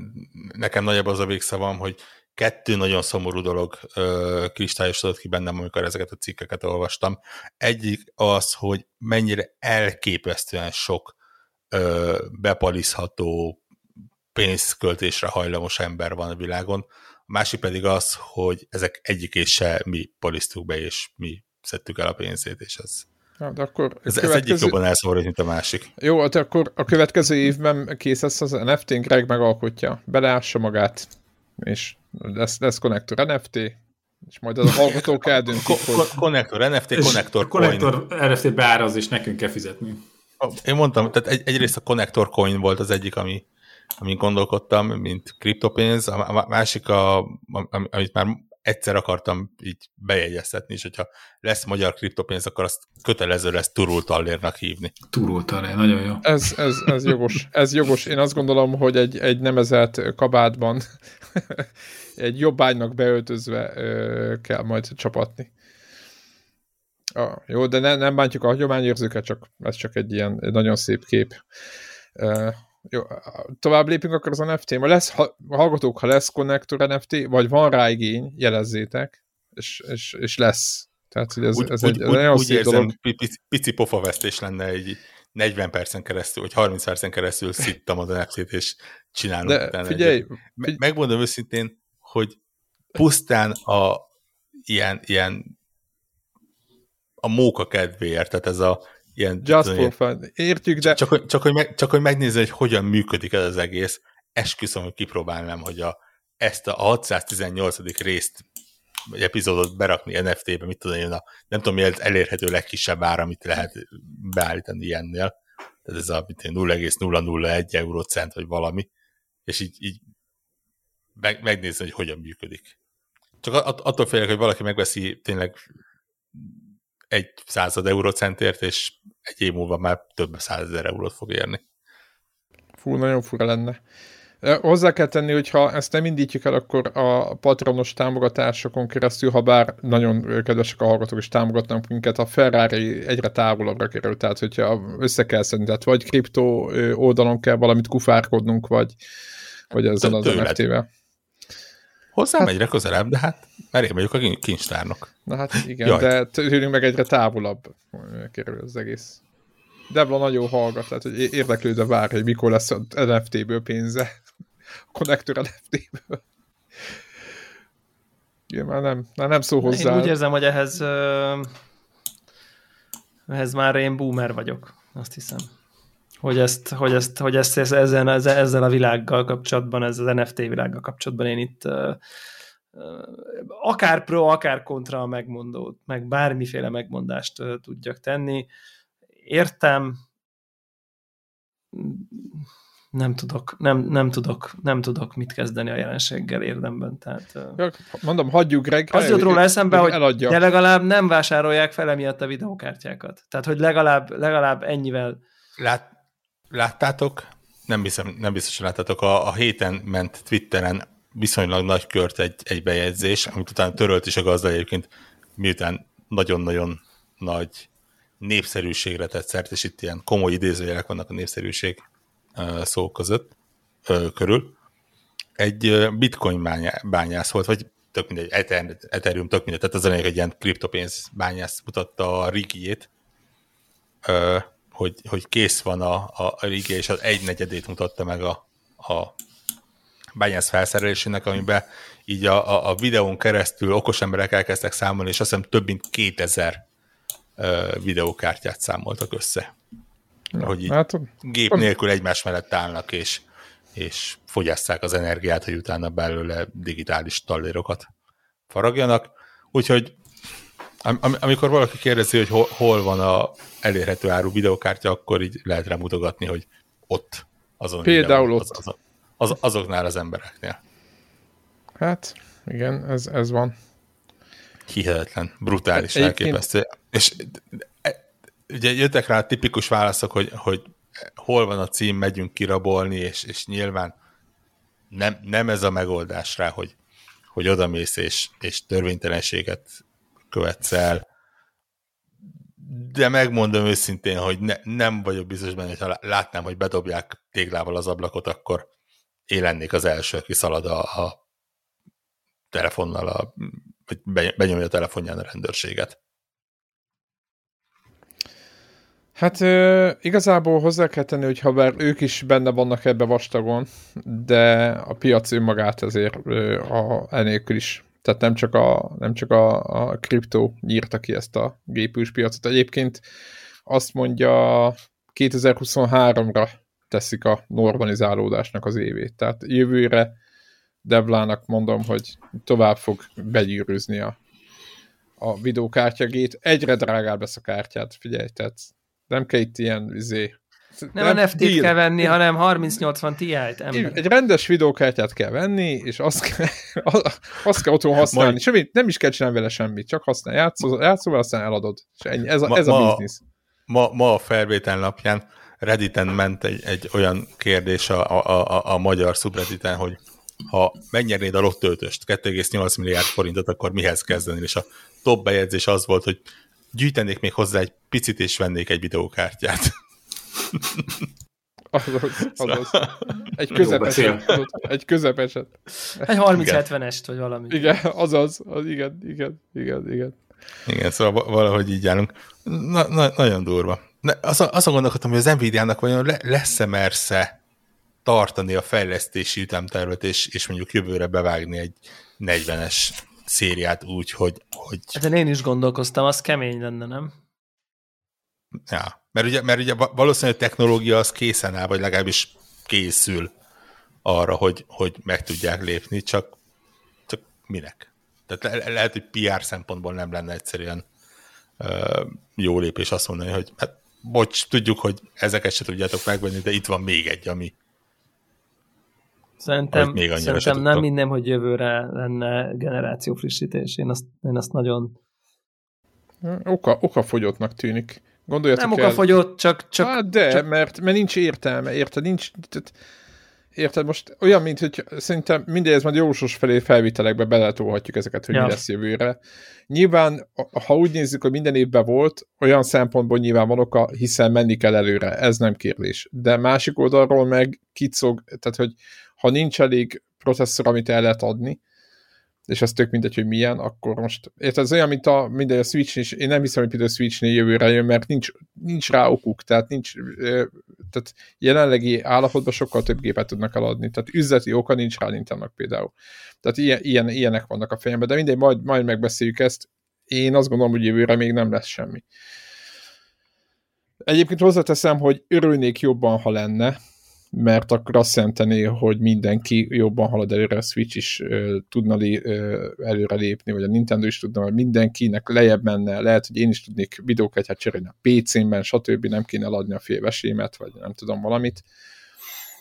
nekem nagyobb az a végszavam, hogy kettő nagyon szomorú dolog ö, kristályosodott ki bennem, amikor ezeket a cikkeket olvastam. Egyik az, hogy mennyire elképesztően sok ö, bepalizható pénzköltésre hajlamos ember van a világon. A másik pedig az, hogy ezek egyik se mi polisztuk be, és mi szedtük el a pénzét, és ez Ja, de akkor ez, következő... ez egyik jobban elszomorít, mint a másik. Jó, hát akkor a következő évben kész lesz az NFT-n, Greg megalkotja, beleássa magát, és lesz, lesz konnektor NFT, és majd az a hallgatók eldöntik, hogy... Konnektor NFT, konnektor coin. Konnektor NFT beáraz, és nekünk kell fizetni. Én mondtam, tehát egy, egyrészt a konnektor coin volt az egyik, ami, amin gondolkodtam, mint kriptopénz, a másik, a, amit már egyszer akartam így bejegyeztetni, és hogyha lesz magyar kriptopénz, akkor azt kötelező lesz turultallérnak hívni. Turultallér, nagyon jó. Ez, ez, ez jogos. Ez jogos. Én azt gondolom, hogy egy, egy nemezett kabátban egy jobbánynak beöltözve ö, kell majd csapatni. Ah, jó, de ne, nem bántjuk a hagyományérzőket, csak ez csak egy ilyen nagyon szép kép. Uh, jó, tovább lépünk akkor az NFT. Ma lesz, ha, hallgatók, ha lesz konnektor NFT, vagy van rá igény, jelezzétek, és, és, és lesz. Tehát, hogy ez, úgy, ez egy, ez úgy, nagyon úgy érzem, dolog. Pici, pici pofavesztés lenne egy 40 percen keresztül, vagy 30 percen keresztül szittam az NFT-t, és csinálom De utána figyelj, egy, figyelj, megmondom őszintén, hogy pusztán a ilyen, ilyen a móka kedvéért, tehát ez a ilyen... Just for fun. Értjük, de... Csak, hogy, csak, hogy, meg, csak hogy megnézni, hogy hogyan működik ez az egész, esküszöm, hogy kipróbálnám, hogy a, ezt a 618. részt vagy epizódot berakni NFT-be, mit tudom én, a, nem tudom, mi az elérhető legkisebb ára, amit lehet beállítani ilyennél. Tehát ez a 0,001 eurócent, vagy valami. És így, így meg, megnézni, hogy hogyan működik. Csak attól félek, hogy valaki megveszi tényleg egy század eurócentért, és egy év múlva már több százezer eurót fog érni. Fú, nagyon fura lenne. Hozzá kell tenni, hogy ha ezt nem indítjuk el, akkor a patronos támogatásokon keresztül, ha bár nagyon kedvesek a hallgatók és támogatnak minket, a Ferrari egyre távolabbra kerül, tehát hogyha össze kell szedni, tehát vagy kriptó oldalon kell valamit kufárkodnunk, vagy, vagy ezzel az NFT-vel. Hozzám hát, egyre közelebb, de hát mert én vagyok a kincstárnok. Na hát igen, Jaj. de tőlünk meg egyre távolabb kerül az egész. Debla nagyon hallgat, tehát hogy érdeklődve vár, hogy mikor lesz a NFT-ből pénze. A konnektor NFT-ből. Igen, már nem, már nem szó hozzá. Én úgy érzem, hogy ehhez, ehhez már én boomer vagyok, azt hiszem. Hogy ezt, hogy ezt, hogy ezt, ezt ezzel, ezzel a világgal kapcsolatban, ez az NFT világgal kapcsolatban én itt akár pro, akár kontra megmondót, meg bármiféle megmondást tudjak tenni. Értem, nem tudok, nem, nem tudok, nem tudok mit kezdeni a jelenséggel érdemben. Tehát, Mondom, hagyjuk Greg. Az jut róla eszembe, hogy eladja. de legalább nem vásárolják fel emiatt a videókártyákat. Tehát, hogy legalább, legalább ennyivel... Lát, láttátok? Nem, biztos, nem biztos, hogy láttátok. A, a héten ment Twitteren viszonylag nagy kört egy, egy bejegyzés, amit utána törölt is a gazda egyébként, miután nagyon-nagyon nagy népszerűségre tett szert, és itt ilyen komoly idézőjelek vannak a népszerűség szó között, körül. Egy bitcoin bányász volt, vagy tök mindegy, Ethereum, tök mindegy, tehát az a egy ilyen kriptopénz bányász mutatta a rigiét, hogy, hogy kész van a, a, a rigi, és az egynegyedét mutatta meg a, a bányász felszerelésének, amiben így a, a, a videón keresztül okos emberek elkezdtek számolni, és azt hiszem több mint 2000 uh, videókártyát számoltak össze. Ja, hogy így hát, gép nélkül egymás mellett állnak, és, és fogyasszák az energiát, hogy utána belőle digitális tallérokat faragjanak. Úgyhogy am, amikor valaki kérdezi, hogy hol, hol van a elérhető áru videokártya, akkor így lehet rá mutogatni, hogy ott azon Például ott. Az, az, az, azoknál az embereknél. Hát, igen, ez, ez van. Hihetetlen, brutális, Egyébként... elképesztő. És ugye jöttek rá a tipikus válaszok, hogy, hogy hol van a cím, megyünk kirabolni, és, és nyilván nem, nem ez a megoldás rá, hogy, hogy odamész és, és törvénytelenséget követsz el, de megmondom őszintén, hogy ne, nem vagyok biztos benne, ha látnám, hogy bedobják téglával az ablakot, akkor én lennék az első, aki szalad a, a telefonnal, a, vagy benyomja a telefonján a rendőrséget. Hát igazából hozzá kell tenni, hogy ha bár ők is benne vannak ebbe vastagon, de a piac önmagát ezért ö, a, enélkül is. Tehát nem csak a, nem csak a, a kriptó nyírta ki ezt a gépűs piacot. Egyébként azt mondja 2023-ra teszik a normalizálódásnak az évét. Tehát jövőre Devlának mondom, hogy tovább fog begyűrűzni a, a videókártyagét. Egyre drágább lesz a kártyát, figyelj, tehát nem kell itt ilyen izé, nem, nem a NFT-t kell venni, hanem 3080 Ti-t. Egy rendes videókártyát kell venni, és azt kell, azt kell otthon használni. Majd... Semmit, nem is kell csinálni vele semmit, csak használ, játszol, játszol aztán eladod. És ennyi. Ez a, ma, ez a biznisz. Ma, ma a felvétel napján Redditen ment egy, egy olyan kérdés a, a, a, a magyar subredditen, hogy ha megnyernéd a lottöltöst, 2,8 milliárd forintot, akkor mihez kezdeni? És a top bejegyzés az volt, hogy gyűjtenék még hozzá egy picit, és vennék egy videókártyát. Azaz, azaz. Egy közepeset. Egy közepeset. Egy 30-70-est, vagy valami. Igen, azaz. Az, igen, igen, igen, igen. Igen, szóval valahogy így állunk. Na, na, nagyon durva. Ne, azon, azon gondolkodtam, hogy az Nvidia-nak vajon le, lesz-e mersze tartani a fejlesztési ütemtervet, és, és mondjuk jövőre bevágni egy 40-es szériát úgy, hogy... hogy... Hát én is gondolkoztam, az kemény lenne, nem? Ja, mert ugye, mert ugye valószínűleg a technológia az készen áll, vagy legalábbis készül arra, hogy, hogy meg tudják lépni, csak, csak minek? Tehát le, lehet, hogy PR szempontból nem lenne egyszerűen uh, jó lépés azt mondani, hogy hát bocs, tudjuk, hogy ezeket se tudjátok megvenni, de itt van még egy, ami Szerintem, még szerintem nem minden, hogy jövőre lenne generáció frissítés. Én azt, én azt nagyon... Oka, oka fogyottnak tűnik. Gondoljatok nem oka fogyott, csak... csak hát de, csak... Mert, mert nincs értelme, érted? Nincs... Tehát, érted? Most olyan, mint hogy szerintem ez majd jósos felé felvitelekbe beletolhatjuk ezeket, hogy ja. mi lesz jövőre. Nyilván, ha úgy nézzük, hogy minden évben volt, olyan szempontból nyilván van oka, hiszen menni kell előre, ez nem kérdés. De másik oldalról meg kicog, tehát hogy ha nincs elég processzor, amit el lehet adni, és az tök mindegy, hogy milyen, akkor most, érted, ez olyan, mint a, minden a Switch is, én nem hiszem, hogy például Switch-nél jövőre jön, mert nincs, nincs rá okuk, tehát nincs, tehát jelenlegi állapotban sokkal több gépet tudnak eladni, tehát üzleti oka nincs rá Nintendo például. Tehát ilyen, ilyen, ilyenek vannak a fejemben, de mindegy, majd, majd megbeszéljük ezt. Én azt gondolom, hogy jövőre még nem lesz semmi. Egyébként hozzáteszem, hogy örülnék jobban, ha lenne, mert akkor azt jelenteni, hogy mindenki jobban halad előre, a Switch is uh, tudna lé, uh, előre lépni, vagy a Nintendo is tudna, hogy mindenkinek lejjebb menne, lehet, hogy én is tudnék videókat cserélni a PC-ben, stb. nem kéne eladni a félvesémet, vagy nem tudom valamit.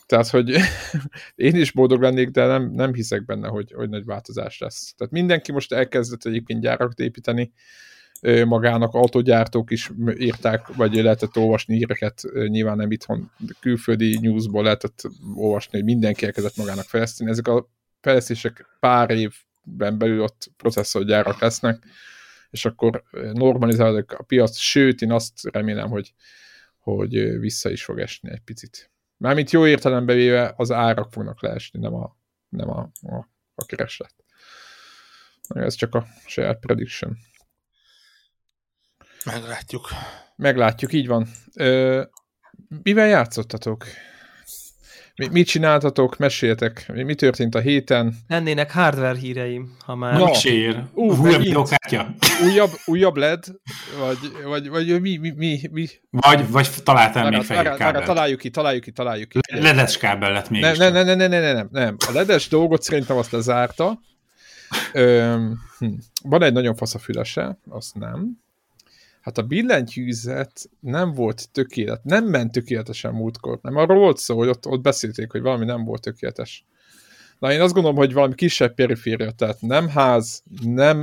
Tehát, hogy én is boldog lennék, de nem, nem hiszek benne, hogy, hogy nagy változás lesz. Tehát mindenki most elkezdett egyébként gyárakat építeni, magának autógyártók is írták, vagy lehetett olvasni híreket, nyilván nem itthon, külföldi newsból lehetett olvasni, hogy mindenki elkezdett magának fejleszteni. Ezek a fejlesztések pár évben belül ott processzorgyárak lesznek, és akkor normalizálódik a piac, sőt, én azt remélem, hogy, hogy vissza is fog esni egy picit. Mármint jó értelembe véve az árak fognak leesni, nem a, nem a, a, a kereslet. Ez csak a saját prediction. Meglátjuk. Meglátjuk, így van. Ö, mivel játszottatok? Mi, mit csináltatok? Meséljetek. Mi, mi történt a héten? Lennének hardware híreim, ha már... No. Sér. Uh, újabb videókártya. Újabb, újabb LED? Vagy, vagy, vagy mi, mi, mi, mi? Vagy, vagy találtál még fehér kábelt. Találjuk ki, találjuk ki, találjuk ki. Ledes kábel lett még. Ne, ne, ne, ne, ne, ne, nem, nem. A ledes dolgot szerintem azt lezárta. Ö, hm. Van egy nagyon fasz a fülese, azt nem. Hát a billentyűzet nem volt tökélet, nem ment tökéletesen múltkor, nem arról volt szó, hogy ott, ott beszélték, hogy valami nem volt tökéletes. Na én azt gondolom, hogy valami kisebb periféria, tehát nem ház, nem,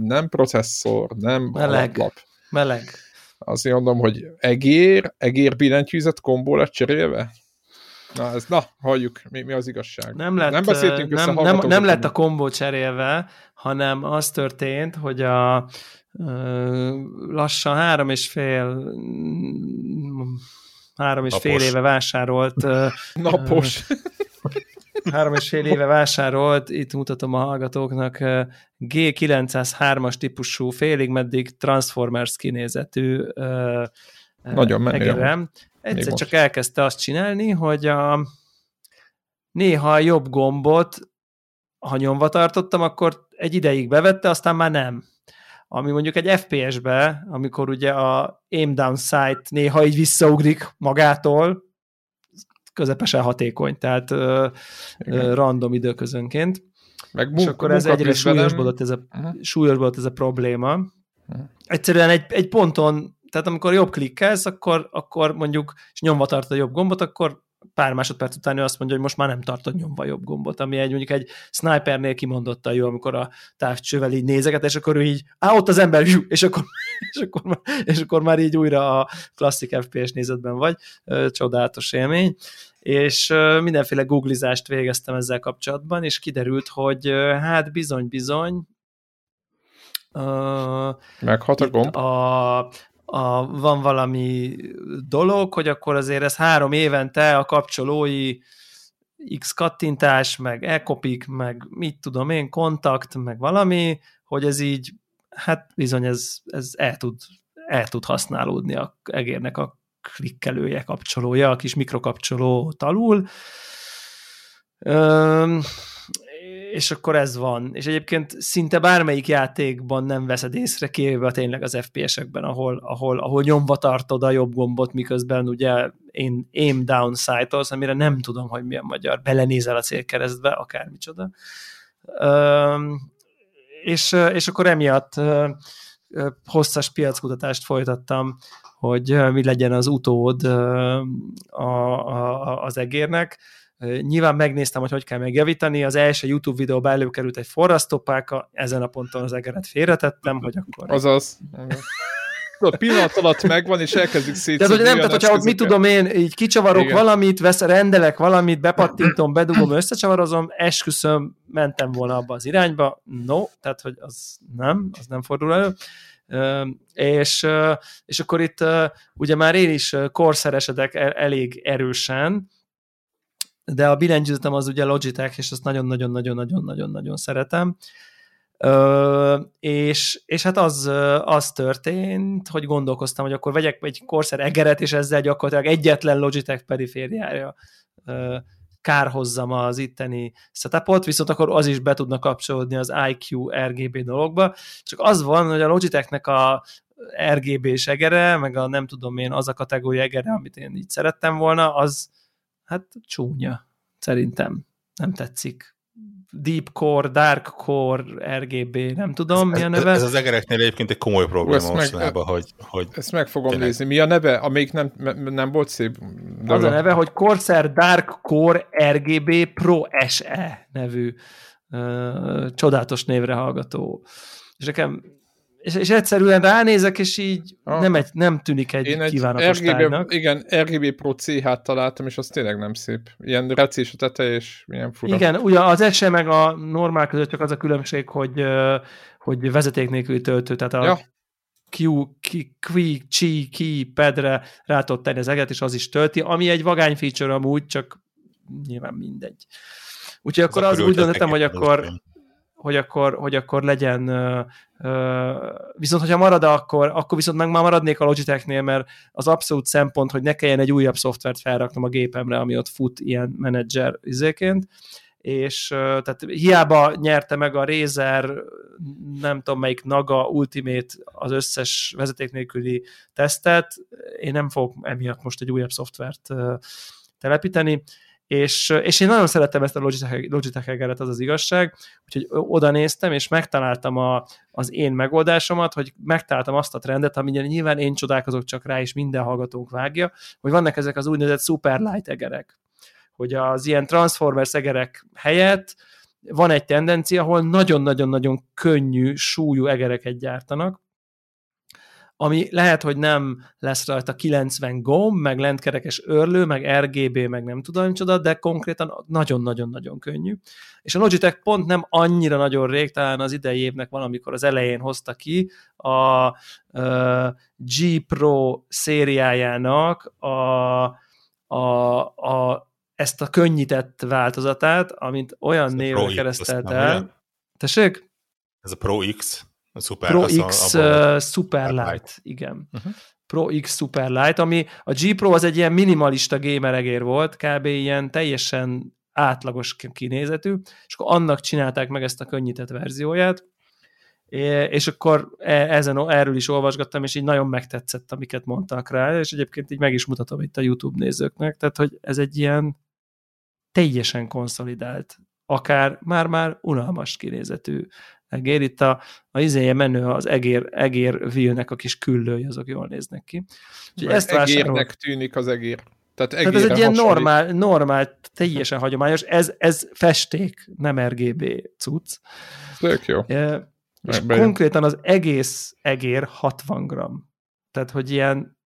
nem processzor, nem meleg, alaplap. Meleg. Azt mondom, hogy egér, egér billentyűzet kombó lett cserélve? Na, ez, na, halljuk, mi, mi az igazság. Nem, lett, nem beszéltünk nem, nem, nem lett a kombó cserélve, hanem az történt, hogy a lassan három és fél három és Napos. fél éve vásárolt Napos. három és fél éve vásárolt, itt mutatom a hallgatóknak, G903-as típusú, félig meddig Transformers kinézetű Nagyon menő. Egyszer csak elkezdte azt csinálni, hogy a, néha a jobb gombot, ha nyomva tartottam, akkor egy ideig bevette, aztán már nem ami mondjuk egy FPS-be, amikor ugye a aim down sight néha így visszaugrik magától, közepesen hatékony, tehát ö, ö, random időközönként. Meg és akkor ez egyre súlyosbodott ez, a, uh-huh. súlyosbodott ez a probléma. Uh-huh. Egyszerűen egy, egy ponton, tehát amikor jobb klikkelsz, akkor, akkor mondjuk, és nyomva tartod a jobb gombot, akkor pár másodperc után ő azt mondja, hogy most már nem tartod nyomva jobb gombot, ami egy mondjuk egy snipernél kimondottan jó, amikor a távcsővel így nézeget, és akkor ő így, á, ott az ember, és akkor, és akkor, már, és akkor már így újra a klasszik FPS nézetben vagy, csodálatos élmény, és mindenféle googlizást végeztem ezzel kapcsolatban, és kiderült, hogy hát bizony-bizony, Uh, Meghat a gomb? A, a, van valami dolog, hogy akkor azért ez három évente a kapcsolói X kattintás, meg elkopik, meg mit tudom én, kontakt, meg valami, hogy ez így, hát bizony ez, ez el, tud, el tud használódni a egérnek a klikkelője, kapcsolója, a kis mikrokapcsoló talul. Üm, és akkor ez van. És egyébként szinte bármelyik játékban nem veszed észre, kivéve tényleg az FPS-ekben, ahol, ahol, ahol nyomva tartod a jobb gombot, miközben ugye én aim down sight amire nem tudom, hogy mi a magyar, belenézel a célkeresztbe, akármicsoda. és, és akkor emiatt hosszas piackutatást folytattam, hogy mi legyen az utód a, a, az egérnek, Nyilván megnéztem, hogy hogy kell megjavítani. Az első YouTube videóba előkerült egy forrasztópáka, ezen a ponton az egeret félretettem, hogy akkor... Azaz. a pillanat alatt megvan, és elkezdjük szétszedni. Tehát, hogy nem, tehát, hogyha ott mit tudom én, így kicsavarok Igen. valamit, vesz, rendelek valamit, bepattintom, bedugom, összecsavarozom, esküszöm, mentem volna abba az irányba. No, tehát, hogy az nem, az nem fordul elő. Uh, és, uh, és akkor itt uh, ugye már én is korszeresedek elég erősen, de a billentyűzetem az ugye Logitech, és azt nagyon-nagyon-nagyon-nagyon-nagyon-nagyon szeretem. Ö, és, és hát az, az történt, hogy gondolkoztam, hogy akkor vegyek egy Corsair egeret, és ezzel gyakorlatilag egyetlen Logitech perifériája kárhozzam az itteni setupot, viszont akkor az is be tudna kapcsolódni az IQ RGB dologba. Csak az van, hogy a Logitechnek a RGB segere, meg a nem tudom én, az a kategória egere, amit én így szerettem volna, az hát csúnya, szerintem. Nem tetszik. Deep Core, Dark Core, RGB, nem tudom, ez, mi a neve. Ez az egereknél egyébként egy komoly probléma mostanában, hogy, hogy... Ezt meg fogom tényleg. nézni. Mi a neve, amelyik nem, nem volt szép? Dolog. Az a neve, hogy Corsair Dark Core RGB Pro SE nevű uh, csodálatos névre hallgató. És nekem és, és egyszerűen ránézek, és így ah. nem, egy, nem tűnik egy Én kívánatos egy RGB, Igen, RGB Pro CH-t találtam, és az tényleg nem szép. Ilyen recés a teteje, és milyen fura. Igen, ugye az SE meg a normál között csak az a különbség, hogy, hogy vezeték nélkül töltő, tehát a ja. Q, Q, Chi, Ki, pedre rá tudod tenni az eget, és az is tölti, ami egy vagány feature amúgy, csak nyilván mindegy. Úgyhogy akkor az, az úgy döntöttem, hogy akkor, hogy akkor, hogy akkor legyen, viszont hogyha marad, akkor, akkor viszont meg már maradnék a Logitechnél, mert az abszolút szempont, hogy ne kelljen egy újabb szoftvert felraknom a gépemre, ami ott fut ilyen menedzser izéként, és tehát hiába nyerte meg a Razer, nem tudom melyik Naga Ultimate az összes vezeték nélküli tesztet, én nem fogok emiatt most egy újabb szoftvert telepíteni, és, és én nagyon szerettem ezt a Logitech, Logitech egeret, az az igazság, úgyhogy oda néztem, és megtaláltam a, az én megoldásomat, hogy megtaláltam azt a trendet, ami nyilván én csodálkozok csak rá, és minden hallgatónk vágja, hogy vannak ezek az úgynevezett superlight egerek, hogy az ilyen Transformers egerek helyett van egy tendencia, ahol nagyon-nagyon-nagyon könnyű, súlyú egereket gyártanak, ami lehet, hogy nem lesz rajta 90 gomb, meg lentkerekes örlő, meg RGB, meg nem tudom csoda, de konkrétan nagyon-nagyon-nagyon könnyű. És a Logitech pont nem annyira nagyon rég, talán az idei évnek valamikor az elején hozta ki a G Pro szériájának a, a, a, ezt a könnyített változatát, amint olyan névre keresztelt el. Tessék? Ez a Pro X. A Super, Pro X a, a Super Light, igen. Uh-huh. Pro X Super Light, ami a G Pro az egy ilyen minimalista gamer egér volt, kb. ilyen teljesen átlagos kinézetű, és akkor annak csinálták meg ezt a könnyített verzióját, és akkor e, ezen, erről is olvasgattam, és így nagyon megtetszett, amiket mondtak rá, és egyébként így meg is mutatom itt a YouTube nézőknek, tehát, hogy ez egy ilyen teljesen konszolidált, akár már-már unalmas kinézetű egér. Itt a, a izéje menő az egér, egér vilnek a kis küllői, azok jól néznek ki. Úgyhogy ezt egérnek tűnik az egér. Tehát, Tehát ez egy ilyen normál, normál, teljesen hagyományos, ez, ez festék, nem RGB cucc. Tök jó. E, és Bejön. konkrétan az egész egér 60 gram. Tehát, hogy ilyen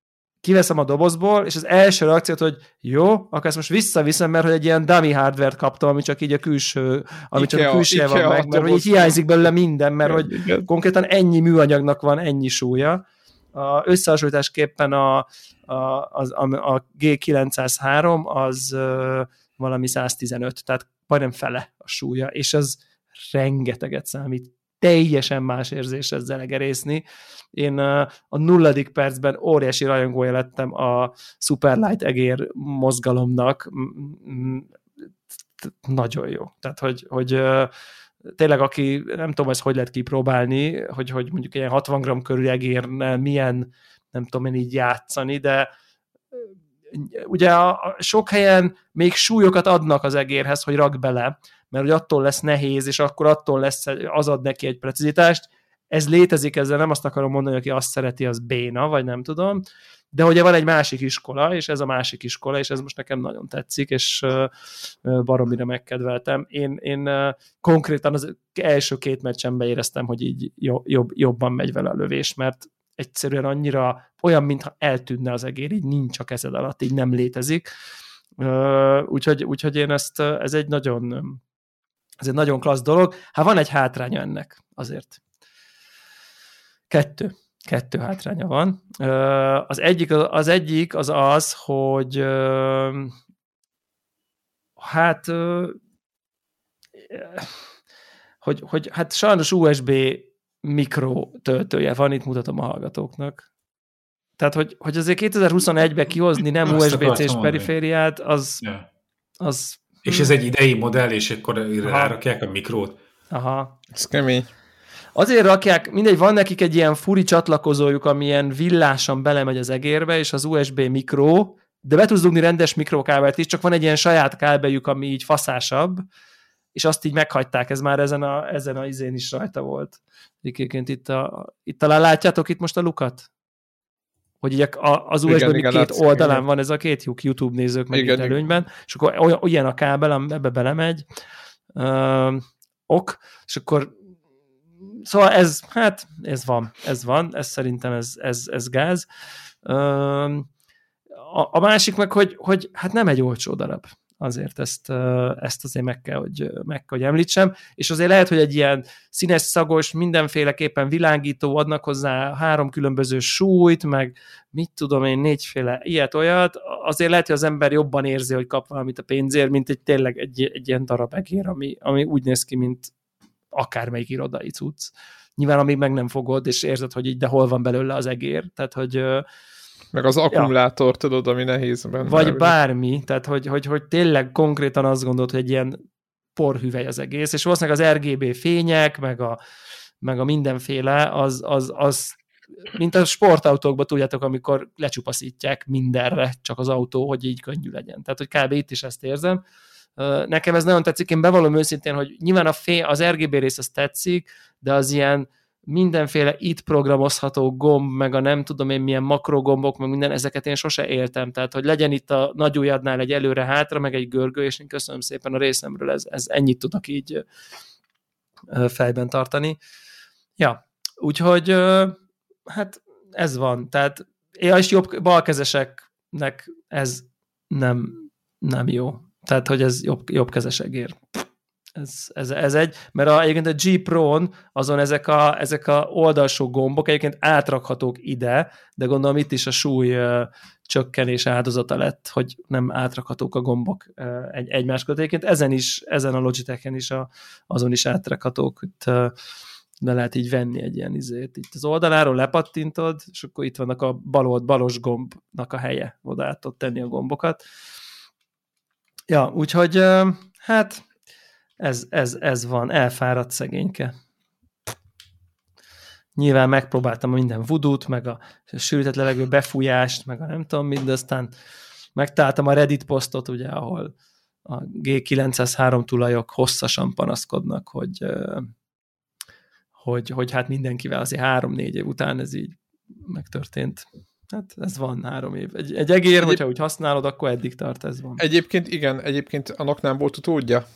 kiveszem a dobozból, és az első reakciót, hogy jó, akkor ezt most visszaviszem, mert hogy egy ilyen dummy hardware kaptam, ami csak így a külső, ami Ikea, csak a külső van meg, mert hogy így hiányzik belőle minden, mert hogy igen. konkrétan ennyi műanyagnak van ennyi súlya. A összehasonlításképpen a, a, az, a, a G903 az uh, valami 115, tehát majdnem fele a súlya, és az rengeteget számít teljesen más érzés ezzel egerészni. Én a nulladik percben óriási rajongója lettem a Superlight egér mozgalomnak. Nagyon jó. Tehát, hogy, hogy tényleg aki, nem tudom, ezt hogy lehet kipróbálni, hogy, hogy mondjuk ilyen 60 gram körül egérnel milyen, nem tudom én így játszani, de ugye a, a sok helyen még súlyokat adnak az egérhez, hogy rak bele, mert hogy attól lesz nehéz, és akkor attól lesz, az ad neki egy precizitást. Ez létezik, ezzel nem azt akarom mondani, aki azt szereti, az béna, vagy nem tudom, de ugye van egy másik iskola, és ez a másik iskola, és ez most nekem nagyon tetszik, és baromira megkedveltem. Én, én konkrétan az első két meccsemben éreztem, hogy így jobb, jobban megy vele a lövés, mert egyszerűen annyira olyan, mintha eltűnne az egér, így nincs a kezed alatt, így nem létezik. Úgyhogy, úgyhogy én ezt, ez egy nagyon ez egy nagyon klassz dolog. Hát van egy hátránya ennek azért. Kettő. Kettő hátránya van. Az egyik az, egyik az, az hogy hát hogy, hogy hát sajnos USB mikro töltője van, itt mutatom a hallgatóknak. Tehát, hogy, hogy azért 2021-ben kihozni nem USB-C-s perifériát, az, yeah. az... És ez egy idei modell, és akkor rárakják a mikrót. Aha. Ez kemény. Azért rakják, mindegy, van nekik egy ilyen furi csatlakozójuk, amilyen villásan belemegy az egérbe, és az USB mikro, de be tudsz dugni rendes mikrokábelt is, csak van egy ilyen saját kábeljük, ami így faszásabb, és azt így meghagyták, ez már ezen a, ezen a izén is rajta volt. Egyébként itt, a, itt talán látjátok itt most a lukat? Hogy így az USB igen, igen, két látszik, oldalán igen. van ez a két lyuk YouTube nézők meg igen, itt előnyben, és akkor olyan, olyan a kábel, ebbe belemegy, uh, ok, és akkor szóval ez, hát ez van, ez van, ez szerintem ez, ez, ez gáz. Uh, a, a másik meg, hogy, hogy hát nem egy olcsó darab azért ezt, ezt azért meg kell, hogy, meg kell, hogy említsem, és azért lehet, hogy egy ilyen színes, szagos, mindenféleképpen világító adnak hozzá három különböző súlyt, meg mit tudom én, négyféle ilyet-olyat, azért lehet, hogy az ember jobban érzi, hogy kap valamit a pénzért, mint egy tényleg egy, egy ilyen darab egér, ami, ami úgy néz ki, mint akármelyik irodai cucc. Nyilván amíg meg nem fogod, és érzed, hogy így, de hol van belőle az egér, tehát hogy meg az akkumulátor, ja. tudod, ami nehéz benne. Vagy bármi, tehát hogy, hogy, hogy tényleg konkrétan azt gondolod, hogy egy ilyen porhüvely az egész, és valószínűleg az RGB fények, meg a, meg a mindenféle, az, az, az mint a sportautókban tudjátok, amikor lecsupaszítják mindenre csak az autó, hogy így könnyű legyen. Tehát, hogy kb. itt is ezt érzem. Nekem ez nagyon tetszik, én bevallom őszintén, hogy nyilván a fény, az RGB rész az tetszik, de az ilyen mindenféle itt programozható gomb, meg a nem tudom én milyen makrogombok, meg minden, ezeket én sose éltem. Tehát, hogy legyen itt a nagy ujjadnál egy előre-hátra, meg egy görgő, és én köszönöm szépen a részemről, ez, ez ennyit tudok így fejben tartani. Ja, úgyhogy hát ez van. Tehát ja, és jobb balkezeseknek ez nem, nem jó. Tehát, hogy ez jobb, jobb kezesegér. Ez, ez, ez egy, mert a, egyébként a G Pro-n azon ezek a, ezek a oldalsó gombok egyébként átrakhatók ide, de gondolom itt is a súly uh, csökkenés áldozata lett, hogy nem átrakhatók a gombok uh, egy, egymás között. Egyébként ezen is, ezen a Logitech-en is a, azon is átrakhatók, itt, uh, de lehet így venni egy ilyen izét. Itt az oldaláról lepattintod, és akkor itt vannak a balold, balos gombnak a helye, oda át tenni a gombokat. Ja, úgyhogy hát ez, ez, ez van, elfáradt szegényke. Nyilván megpróbáltam minden vudút, meg a sűrített levegő befújást, meg a nem tudom mit, de aztán megtaláltam a Reddit posztot, ugye, ahol a G903 tulajok hosszasan panaszkodnak, hogy, hogy, hogy hát mindenkivel azért három-négy év után ez így megtörtént. Hát ez van három év. Egy, egy egér, Egyéb... hogyha úgy használod, akkor eddig tart, ez van. Egyébként igen, egyébként annak nem volt utódja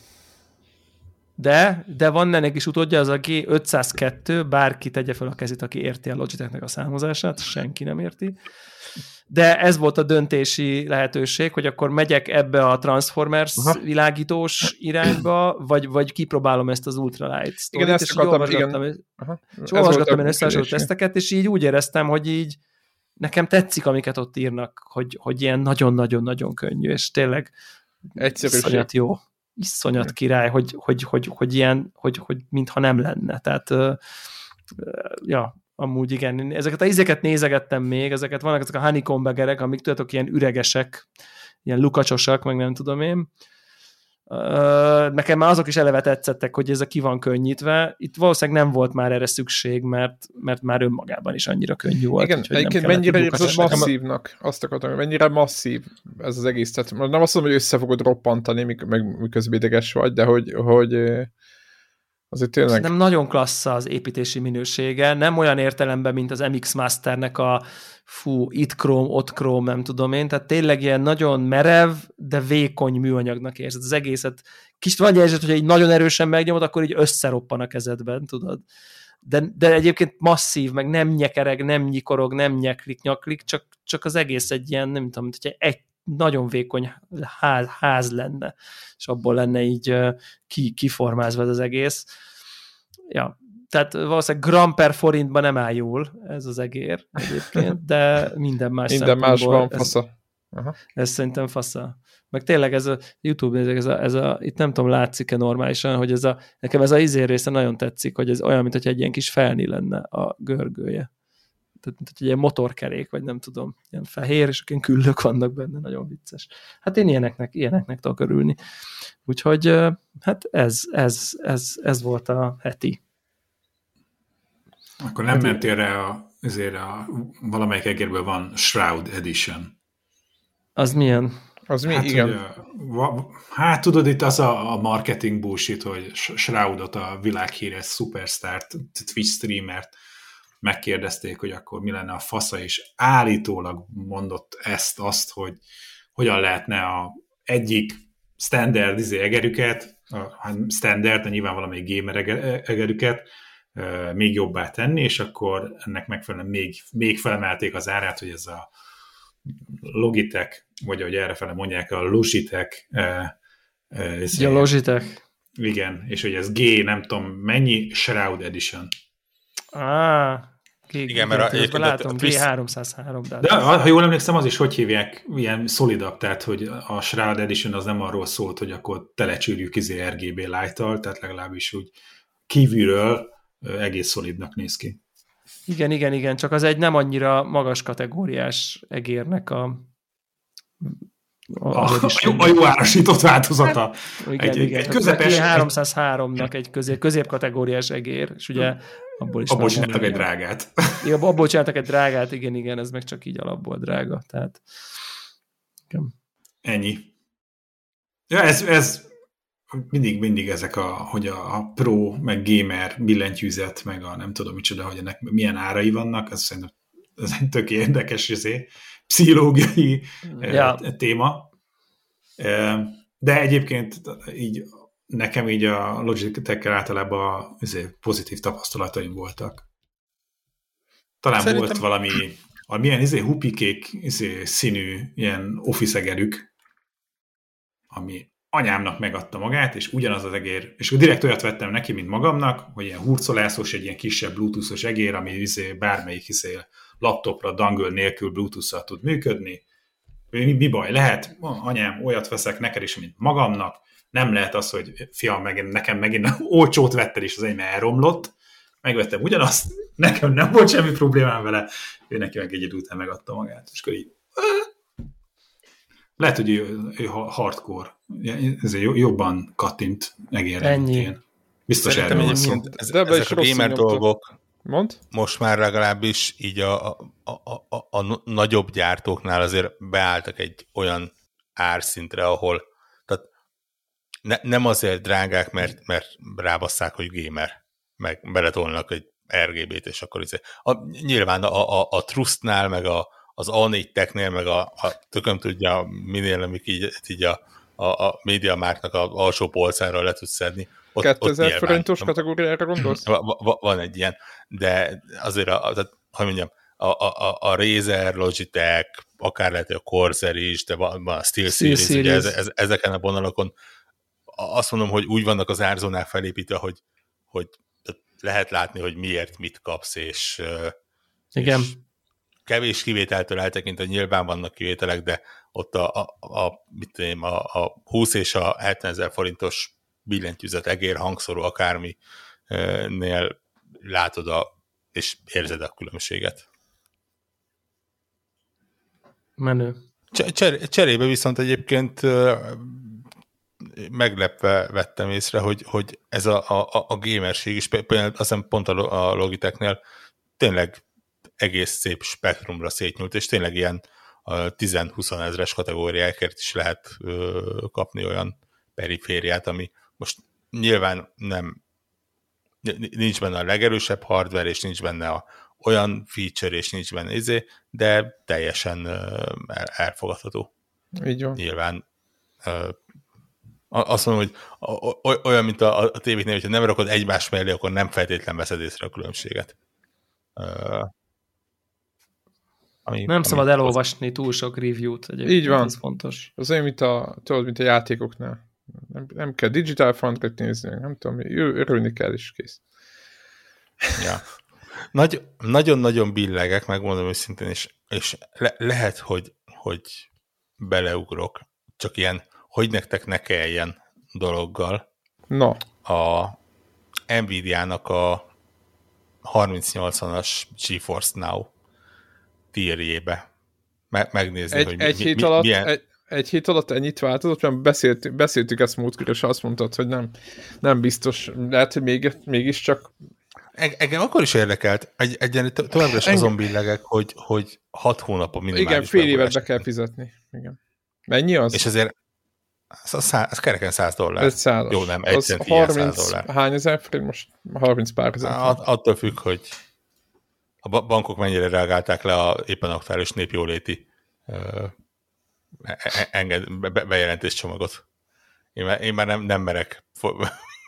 de, de van ennek is utódja, az a G502, bárki tegye fel a kezét, aki érti a Logitechnek a számozását, senki nem érti. De ez volt a döntési lehetőség, hogy akkor megyek ebbe a Transformers Aha. világítós irányba, vagy, vagy kipróbálom ezt az ultralight sztorit, igen, és akartam, igen. Aha. És olvasgattam én összehasonló teszteket, és így úgy éreztem, hogy így nekem tetszik, amiket ott írnak, hogy, hogy ilyen nagyon-nagyon-nagyon könnyű, és tényleg Egyszerűség. jó iszonyat király, hogy, hogy, hogy, hogy ilyen, hogy, hogy mintha nem lenne. Tehát ja, amúgy igen. Ezeket a izeket nézegettem még, ezeket vannak ezek a honeycomb amik tudjátok, ilyen üregesek, ilyen lukacsosak, meg nem tudom én nekem már azok is eleve tetszettek, hogy ez a ki van könnyítve. Itt valószínűleg nem volt már erre szükség, mert, mert már önmagában is annyira könnyű volt. Igen, egyébként mennyire érzed masszívnak? Azt akartam, mennyire masszív ez az egész. Tehát nem azt mondom, hogy össze fogod roppantani, meg miközben ideges vagy, de hogy, hogy Azért tényleg... Nem nagyon klassz az építési minősége, nem olyan értelemben, mint az MX Masternek a fú, itt króm, ott króm, nem tudom én, tehát tényleg ilyen nagyon merev, de vékony műanyagnak érzed az egészet. Kicsit van érzed, hogy egy nagyon erősen megnyomod, akkor így összeroppan a kezedben, tudod. De, de egyébként masszív, meg nem nyekereg, nem nyikorog, nem nyeklik, nyaklik, csak, csak az egész egy ilyen, nem tudom, hogy egy nagyon vékony ház, ház lenne, és abból lenne így ki, kiformázva az egész. Ja, tehát valószínűleg gram per forintban nem áll jól ez az egér egyébként, de minden más Minden más van, fasza. Aha. Ez szerintem fasza. Meg tényleg ez a YouTube, ez a, ez a itt nem tudom, látszik-e normálisan, hogy ez a, nekem ez a izér része nagyon tetszik, hogy ez olyan, mint hogy egy ilyen kis felni lenne a görgője. Tehát, mint hogy egy ilyen motorkerék, vagy nem tudom, ilyen fehér, és ilyen küllök vannak benne, nagyon vicces. Hát én ilyeneknek, ilyeneknek tudok örülni. Úgyhogy hát ez, ez, ez, ez volt a heti. Akkor nem hát mentél rá a, azért a, valamelyik egérből van Shroud Edition. Az milyen? Az mi? Hát, Igen. Ugye, va, hát tudod, itt az a, a marketing bullshit, hogy Shroudot, a világhíres superstart, Twitch streamert megkérdezték, hogy akkor mi lenne a fasza, és állítólag mondott ezt, azt, hogy hogyan lehetne a egyik standard izé egerüket, a hát standard, de nyilván valamelyik gamer egerüket, még jobbá tenni, és akkor ennek megfelelően még, még felemelték az árát, hogy ez a Logitech, vagy ahogy errefele mondják, a Logitech. Ez ja, Logitech. Igen, és hogy ez G, nem tudom mennyi, Shroud Edition. Ah, Kék, igen, mert a, látom, G303. De, de ha jól emlékszem, az is hogy hívják, ilyen szolidabb, tehát hogy a Shroud Edition az nem arról szólt, hogy akkor telecsűrjük izé RGB light-tal, tehát legalábbis úgy kívülről egész szolidnak néz ki. Igen, igen, igen, csak az egy nem annyira magas kategóriás egérnek a a, a, jó, a jó árasított változata. Hát, igen, egy, igen. egy közepes... 303-nak egy közép, középkategóriás egér, és ugye abból is... Abból csináltak egy drágát. Igen, abból csináltak egy drágát, igen, igen, ez meg csak így alapból drága, tehát... Igen. Ennyi. Ja, ez, ez mindig, mindig ezek a, hogy a, a pro, meg gamer billentyűzet, meg a nem tudom micsoda, hogy ennek milyen árai vannak, ez szerintem ez egy tök érdekes izé, pszichológiai ja. téma. De egyébként így nekem így a Logitech-kel általában izé, pozitív tapasztalataim voltak. Talán Szerintem... volt valami, a milyen izé, hupikék izé, színű ilyen office egerük, ami anyámnak megadta magát, és ugyanaz az egér, és direkt olyat vettem neki, mint magamnak, hogy ilyen hurcolászos, egy ilyen kisebb bluetoothos egér, ami izé, bármelyik izé, laptopra dangle nélkül bluetooth tud működni. Mi, mi baj lehet? Anyám, olyat veszek neked is, mint magamnak, nem lehet az, hogy fiam, megint, nekem megint olcsót vetted, és az enyém elromlott, megvettem ugyanazt, nekem nem volt semmi problémám vele, ő neki meg egy idő után megadta magát, és akkor így lehet, hogy ő, ő hardcore, ezért jobban kattint megérni. Ennyi. Én. Biztos Szerintem erről van Ez, de ezek a gamer dolgok Mond? most már legalábbis így a, a, a, a, a nagyobb gyártóknál azért beálltak egy olyan árszintre, ahol tehát ne, nem azért drágák, mert, mert rábasszák, hogy gamer, meg beletolnak egy RGB-t, és akkor izé. A, nyilván a, a, a Trustnál, meg a, az A4 Technél, meg a, a tököm tudja, minél, amik így, így a, a, a média márknak a alsó polcára le tudsz szedni. Ott, 2000 ott forintos kategóriára gondolsz? Va, va, van egy ilyen, de azért, a, a, hogy mondjam, a, a, a Razer, Logitech, akár lehet, hogy a Corsair is, de van, van a Steel, Steel. Ugye ez, ez, ezeken a vonalakon azt mondom, hogy úgy vannak az árzónál felépítve, hogy, hogy lehet látni, hogy miért mit kapsz, és, Igen. és kevés kivételtől eltekintve nyilván vannak kivételek, de ott a, a, a, mit tudom, a, a 20 és a 70 ezer forintos billentyűzet, egér, hangszóró, akárminél látod a, és érzed a különbséget. Menő. Cser, cserébe viszont egyébként meglepve vettem észre, hogy, hogy ez a, a, a gamerség is, például azt hiszem pont a Logitechnél tényleg egész szép spektrumra szétnyúlt, és tényleg ilyen 10-20 ezres kategóriákért is lehet ö, kapni olyan perifériát, ami most nyilván nem nincs benne a legerősebb hardware, és nincs benne a, olyan feature, és nincs benne izé, de teljesen el, elfogadható. Így van. Nyilván azt mondom, hogy olyan, mint a, a tévéknél, hogyha nem rakod egymás mellé, akkor nem feltétlen veszed észre a különbséget. Ami, nem ami szabad elolvasni túl sok review-t. Így van. Ez fontos. Az olyan, mint a, tudod, mint a játékoknál. Nem, nem kell digital frontet nézni, nem tudom, örülni kell, is kész. Ja. Nagy, nagyon-nagyon billegek, megmondom őszintén, és, és le, lehet, hogy, hogy beleugrok, csak ilyen, hogy nektek ne kelljen dologgal. Na. A Nvidia-nak a 3080-as GeForce Now tírjébe. Me- megnézni, egy, hogy egy mi, hét mi, alatt, milyen... Egy, egy hét alatt ennyit változott, mert beszélt, beszéltük ezt múltkor, és azt mondtad, hogy nem, nem biztos. Lehet, hogy még, mégiscsak Engem akkor is érdekelt, egy, egyen továbbra is azon billegek, hogy, hogy hat hónapon minimális Igen, fél évet be kell fizetni. Igen. Mennyi az? És ezért ez, szá, ez kereken 100 dollár. Ez 100 Jó, nem, egy cent 30, 100 dollár. Hány ezer forint? Most 30 pár ezer. At, attól függ, hogy a bankok mennyire reagálták le a éppen aktuális népjóléti enged, be, bejelentés csomagot. Én már, én már nem, nem merek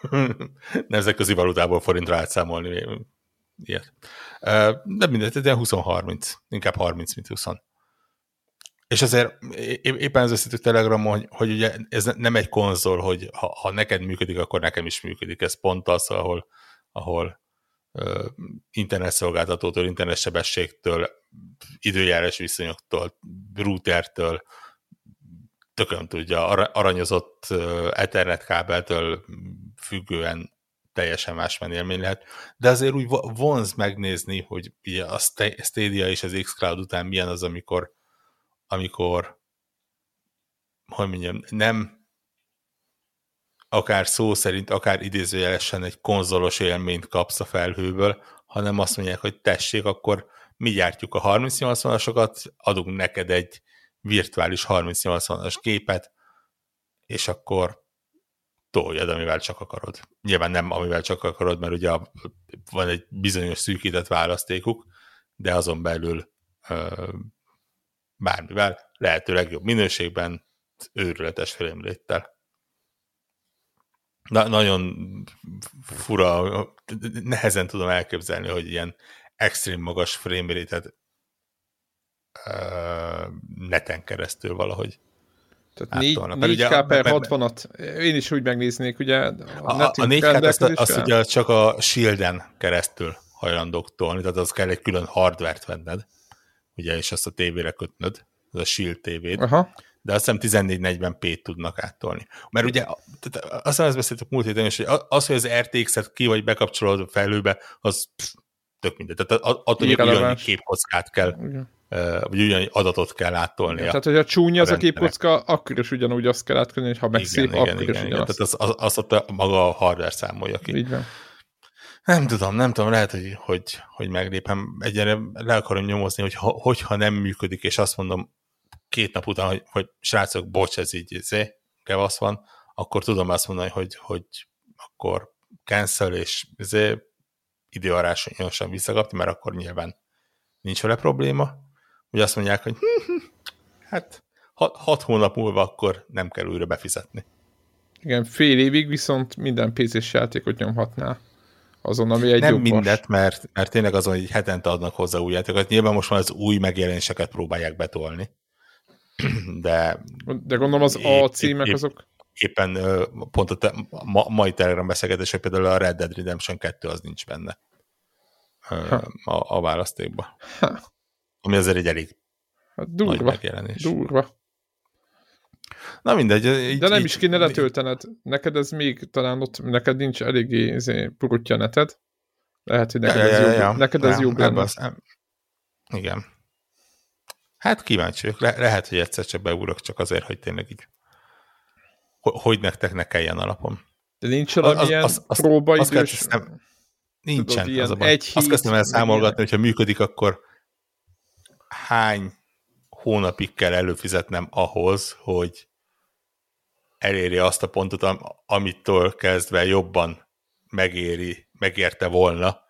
nemzetközi valutából forintra átszámolni ilyet. De mindegy, ez 20-30, inkább 30, mint 20. És azért éppen az összetük Telegramon, hogy, hogy ugye ez nem egy konzol, hogy ha, ha neked működik, akkor nekem is működik. Ez pont az, ahol, ahol uh, internetszolgáltatótól, internetsebességtől, időjárás viszonyoktól, routertől, tökön tudja, aranyozott Ethernet kábeltől függően teljesen más élmény lehet, de azért úgy vonz megnézni, hogy a Stadia és az xCloud után milyen az, amikor, amikor hogy mondjam, nem akár szó szerint, akár idézőjelesen egy konzolos élményt kapsz a felhőből, hanem azt mondják, hogy tessék, akkor mi gyártjuk a 3080-asokat, adunk neked egy virtuális 3080-as gépet, és akkor toljad, amivel csak akarod. Nyilván nem amivel csak akarod, mert ugye van egy bizonyos szűkített választékuk, de azon belül ö, bármivel lehető legjobb minőségben, őrületes félemléttel. Na, nagyon fura, nehezen tudom elképzelni, hogy ilyen extrém magas frame rate neten keresztül valahogy tehát 4, 4K per 60-at, én is úgy megnéznék, ugye a, a, a 4K azt, azt ugye csak a Shielden keresztül hajlandók tolni, tehát az kell egy külön hardvert venned, ugye, és azt a tévére kötnöd, az a Shield tévét, Aha. de azt hiszem 1440p tudnak áttolni. Mert ugye, tehát azt hiszem, beszéltük múlt héten is, hogy az, hogy az RTX-et ki vagy bekapcsolod a felhőbe, az pff, tök mindegy. Tehát attól, hogy ugyannyi képkockát kell Igen vagy ugyan adatot kell áttolnia. Tehát, hogy a csúnya az a képkocka, akkor is ugyanúgy azt kell átkolni, hogy ha meg igen, szép, igen, akkor igen, is igen. Tehát az, az, az ott a, maga a hardware számolja ki. Így van. Nem tudom, nem tudom, lehet, hogy, hogy, hogy meglépem. Egyre le akarom nyomozni, hogy ha, hogyha nem működik, és azt mondom két nap után, hogy, hogy srácok, bocs, ez így, izé, kevasz van, akkor tudom azt mondani, hogy, hogy akkor cancel, és izé, időarásosan visszakapni, mert akkor nyilván nincs vele probléma hogy azt mondják, hogy hm, hm, hát hat, hat hónap múlva akkor nem kell újra befizetni. Igen, fél évig viszont minden PC-s játékot nyomhatná azon, ami egy Nem mindet, mert, mert tényleg azon, hogy hetente adnak hozzá új játékokat. Nyilván most már az új megjelenéseket próbálják betolni. De, De gondolom az A címek épp, azok... Éppen pont a, te, ma, mai Telegram beszélgetés, hogy például a Red Dead Redemption 2 az nincs benne ha. a, a választékban. Ha. Ami azért egy elég hát durva, nagy megjelenés. Durva. Na mindegy. Így, De nem így, is kéne letöltened. Neked ez még talán ott, neked nincs eléggé izé, purutja neted. Lehet, hogy neked ja, ez ja, jobb, ja, neked ez ja, jobb lenne. Az, igen. Hát kíváncsi vagyok. Le, lehet, hogy egyszer csak beúrok, csak azért, hogy tényleg így hogy nektek ne kelljen alapon. De nincs valamilyen az, próbaidős... Nincsen. Tudod, az a baj. Egy azt kezdtem el számolgatni, hogyha működik, akkor hány hónapig kell előfizetnem ahhoz, hogy eléri azt a pontot, amitől kezdve jobban megéri, megérte volna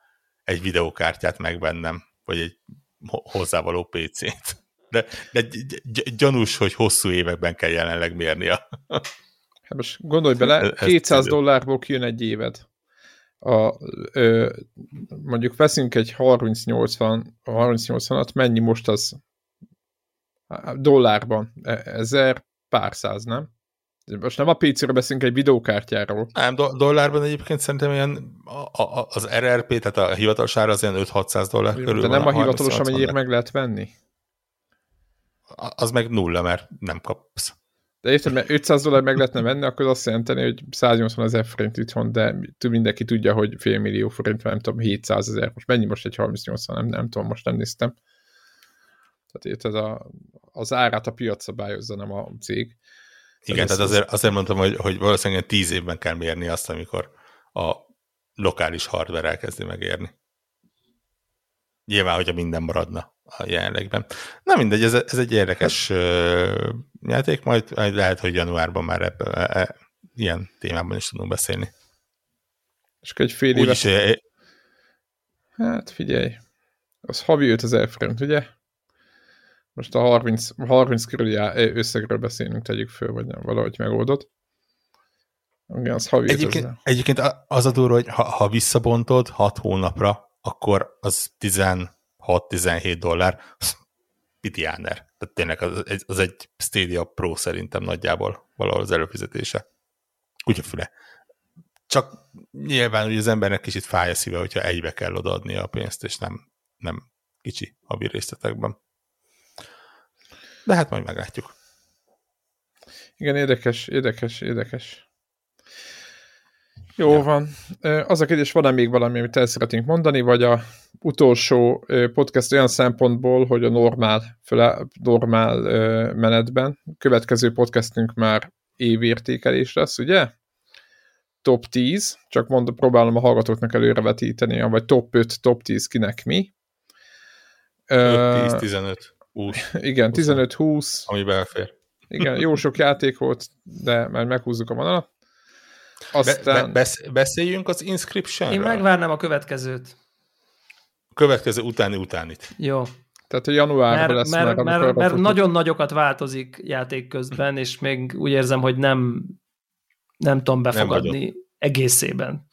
egy videókártyát megvennem, vagy egy hozzávaló PC-t. De, de gyanús, hogy hosszú években kell jelenleg mérnia. Hát most gondolj bele, ez 200 dollárból kijön egy éved a, ö, mondjuk veszünk egy 3080, 3080-at, mennyi most az dollárban? E, ezer pár száz, nem? Most nem a PC-ről beszélünk, egy videókártyáról. Nem, do- dollárban egyébként szerintem ilyen a, a, az RRP, tehát a hivatalos ára az ilyen 5-600 dollár körül De nem a hivatalos, amennyire meg lehet venni? az meg nulla, mert nem kapsz. De érted, mert 500 dollár meg lehetne venni, akkor azt jelenteni, hogy 180 ezer forint itthon, de mindenki tudja, hogy fél millió forint, nem tudom, 700 ezer. Most mennyi most egy 38 nem, nem tudom, most nem néztem. Tehát érted, a, az árát a piac szabályozza, nem a cég. Igen, tehát azért, azért mondtam, hogy, hogy valószínűleg 10 évben kell mérni azt, amikor a lokális hardware elkezdi megérni. Nyilván, hogyha minden maradna a jelenlegben. Na mindegy, ez, ez egy érdekes uh, játék, majd lehet, hogy januárban már ebbe, e, e, ilyen témában is tudunk beszélni. És egy fél éves... Úgyis, hát figyelj, az havi 5000 forint, ugye? Most a 30, 30 körüli összegről beszélünk, tegyük föl, vagy nem, valahogy megoldott. Igen, az havi egyébként, egyébként az a durva, hogy ha, ha visszabontod 6 hónapra, akkor az 16-17 dollár, pitiáner. Tehát tényleg az, az egy Stadia Pro szerintem nagyjából valahol az előfizetése. Kutyafüle. Csak nyilván hogy az embernek kicsit fáj a szíve, hogyha egybe kell odaadni a pénzt, és nem, nem kicsi havi részletekben. De hát majd meglátjuk. Igen, érdekes, érdekes, érdekes. Jó ja. van. Az a kérdés, van-e még valami, amit el szeretnénk mondani, vagy a utolsó podcast olyan szempontból, hogy a normál, fele, normál menetben, következő podcastünk már évértékelés lesz, ugye? Top 10, csak mondom, próbálom a hallgatóknak előrevetíteni, vagy top 5, top 10 kinek mi. 5, 10, 15. 20. Igen, 15-20. Ami belfér. Igen, jó sok játék volt, de már meghúzzuk a vonalat. Aztán... Be, be, besz, beszéljünk az inscription Én megvárnám a következőt. A következő utáni utánit. Jó. Tehát a januárban lesz mert, meg, mert, mert nagyon nagyokat változik játék közben, és még úgy érzem, hogy nem nem tudom befogadni nem egészében.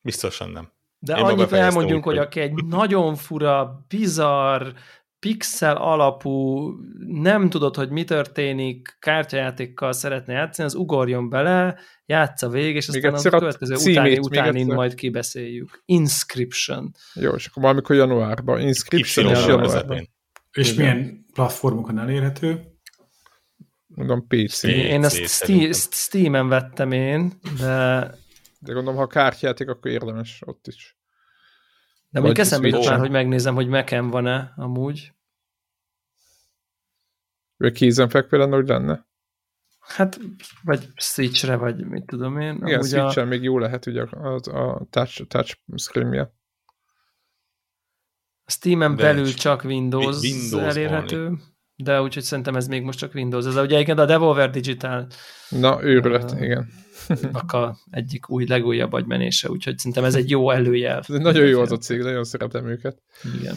Biztosan nem. De Én annyit elmondjunk, hogy aki egy nagyon fura, bizarr, pixel alapú, nem tudod, hogy mi történik, kártyajátékkal szeretne játszani, az ugorjon bele, játsza végig, és aztán a következő utáni, utáni majd kibeszéljük. Inscription. Jó, és akkor valamikor januárban. Inscription és januárban. És Igen. milyen platformokon elérhető? Mondom PC. Én ezt Steam-en vettem én, de... De gondolom, ha kártyajáték, akkor érdemes ott is. De még eszembe jutott már, hogy megnézem, hogy mekem van-e amúgy. Vagy kézenfekvő lenne, hogy lenne? Hát, vagy Switchre, vagy mit tudom én. Igen, switch a... még jó lehet ugye a, a touch, touch screen-je. Steam-en belül csak Windows, Windows elérhető, only. De úgyhogy szerintem ez még most csak Windows. Ez ugye egyébként a Devolver Digital. Na, őrület, uh, igen a egyik új, legújabb agymenése, úgyhogy szerintem ez egy jó előjel. Ez nagyon jó az a cég, nagyon szeretem őket. Igen.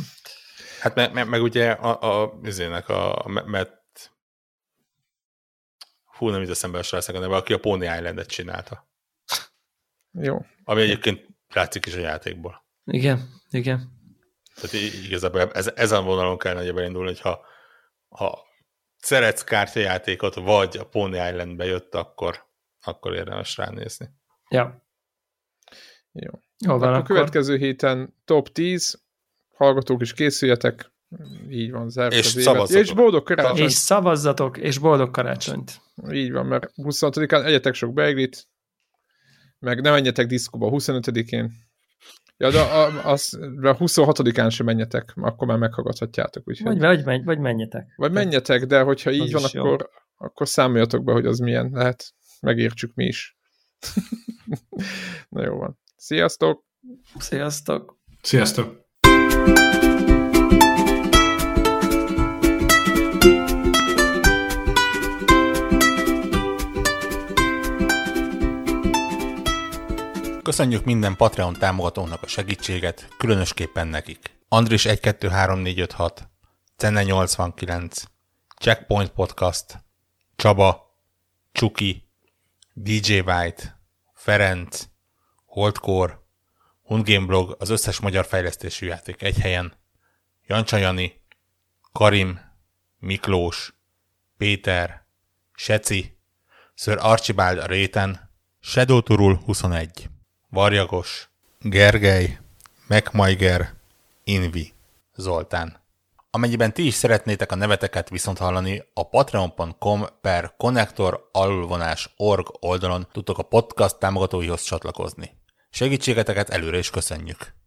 Hát meg, meg, meg ugye a, a, izének a, a mert hú, nem jut eszembe a srácnak a neve, aki a Pony Island-et csinálta. Jó. Ami egyébként látszik is a játékból. Igen, igen. Tehát igazából ez, ezen a vonalon kell nagyjából beindulni, hogy ha, szeretsz kártyajátékot, vagy a Pony Island-be jött, akkor akkor érdemes ránézni. Ja. Jó. Jó van, akkor... A következő héten top 10, hallgatók is készüljetek, így van, zárt és az évet. És boldog karácsonyt. És szavazzatok, és boldog karácsonyt. Így van, mert 26-án egyetek sok beiglit, meg ne menjetek diszkóba 25-én. Ja, de a, az, a 26-án sem menjetek, akkor már meghallgathatjátok. Úgyhogy... Vagy, vagy, vagy menjetek. Vagy menjetek, de hogyha így van, akkor, akkor számoljatok be, hogy az milyen lehet megértsük mi is. Na jó van. Sziasztok! Sziasztok! Sziasztok! Köszönjük minden Patreon támogatónak a segítséget, különösképpen nekik. Andris 123456, Cenne 89, Checkpoint Podcast, Csaba, Csuki, DJ White, Ferenc, Holdcore, Hundgame Blog, az összes magyar fejlesztésű játék egy helyen, Jancsa Jani, Karim, Miklós, Péter, Seci, Sir Archibald a réten, Shadow Turul 21, Varjagos, Gergely, MacMaiger, Invi, Zoltán. Amennyiben ti is szeretnétek a neveteket viszont hallani, a patreon.com per connector org oldalon tudtok a podcast támogatóihoz csatlakozni. Segítségeteket előre is köszönjük!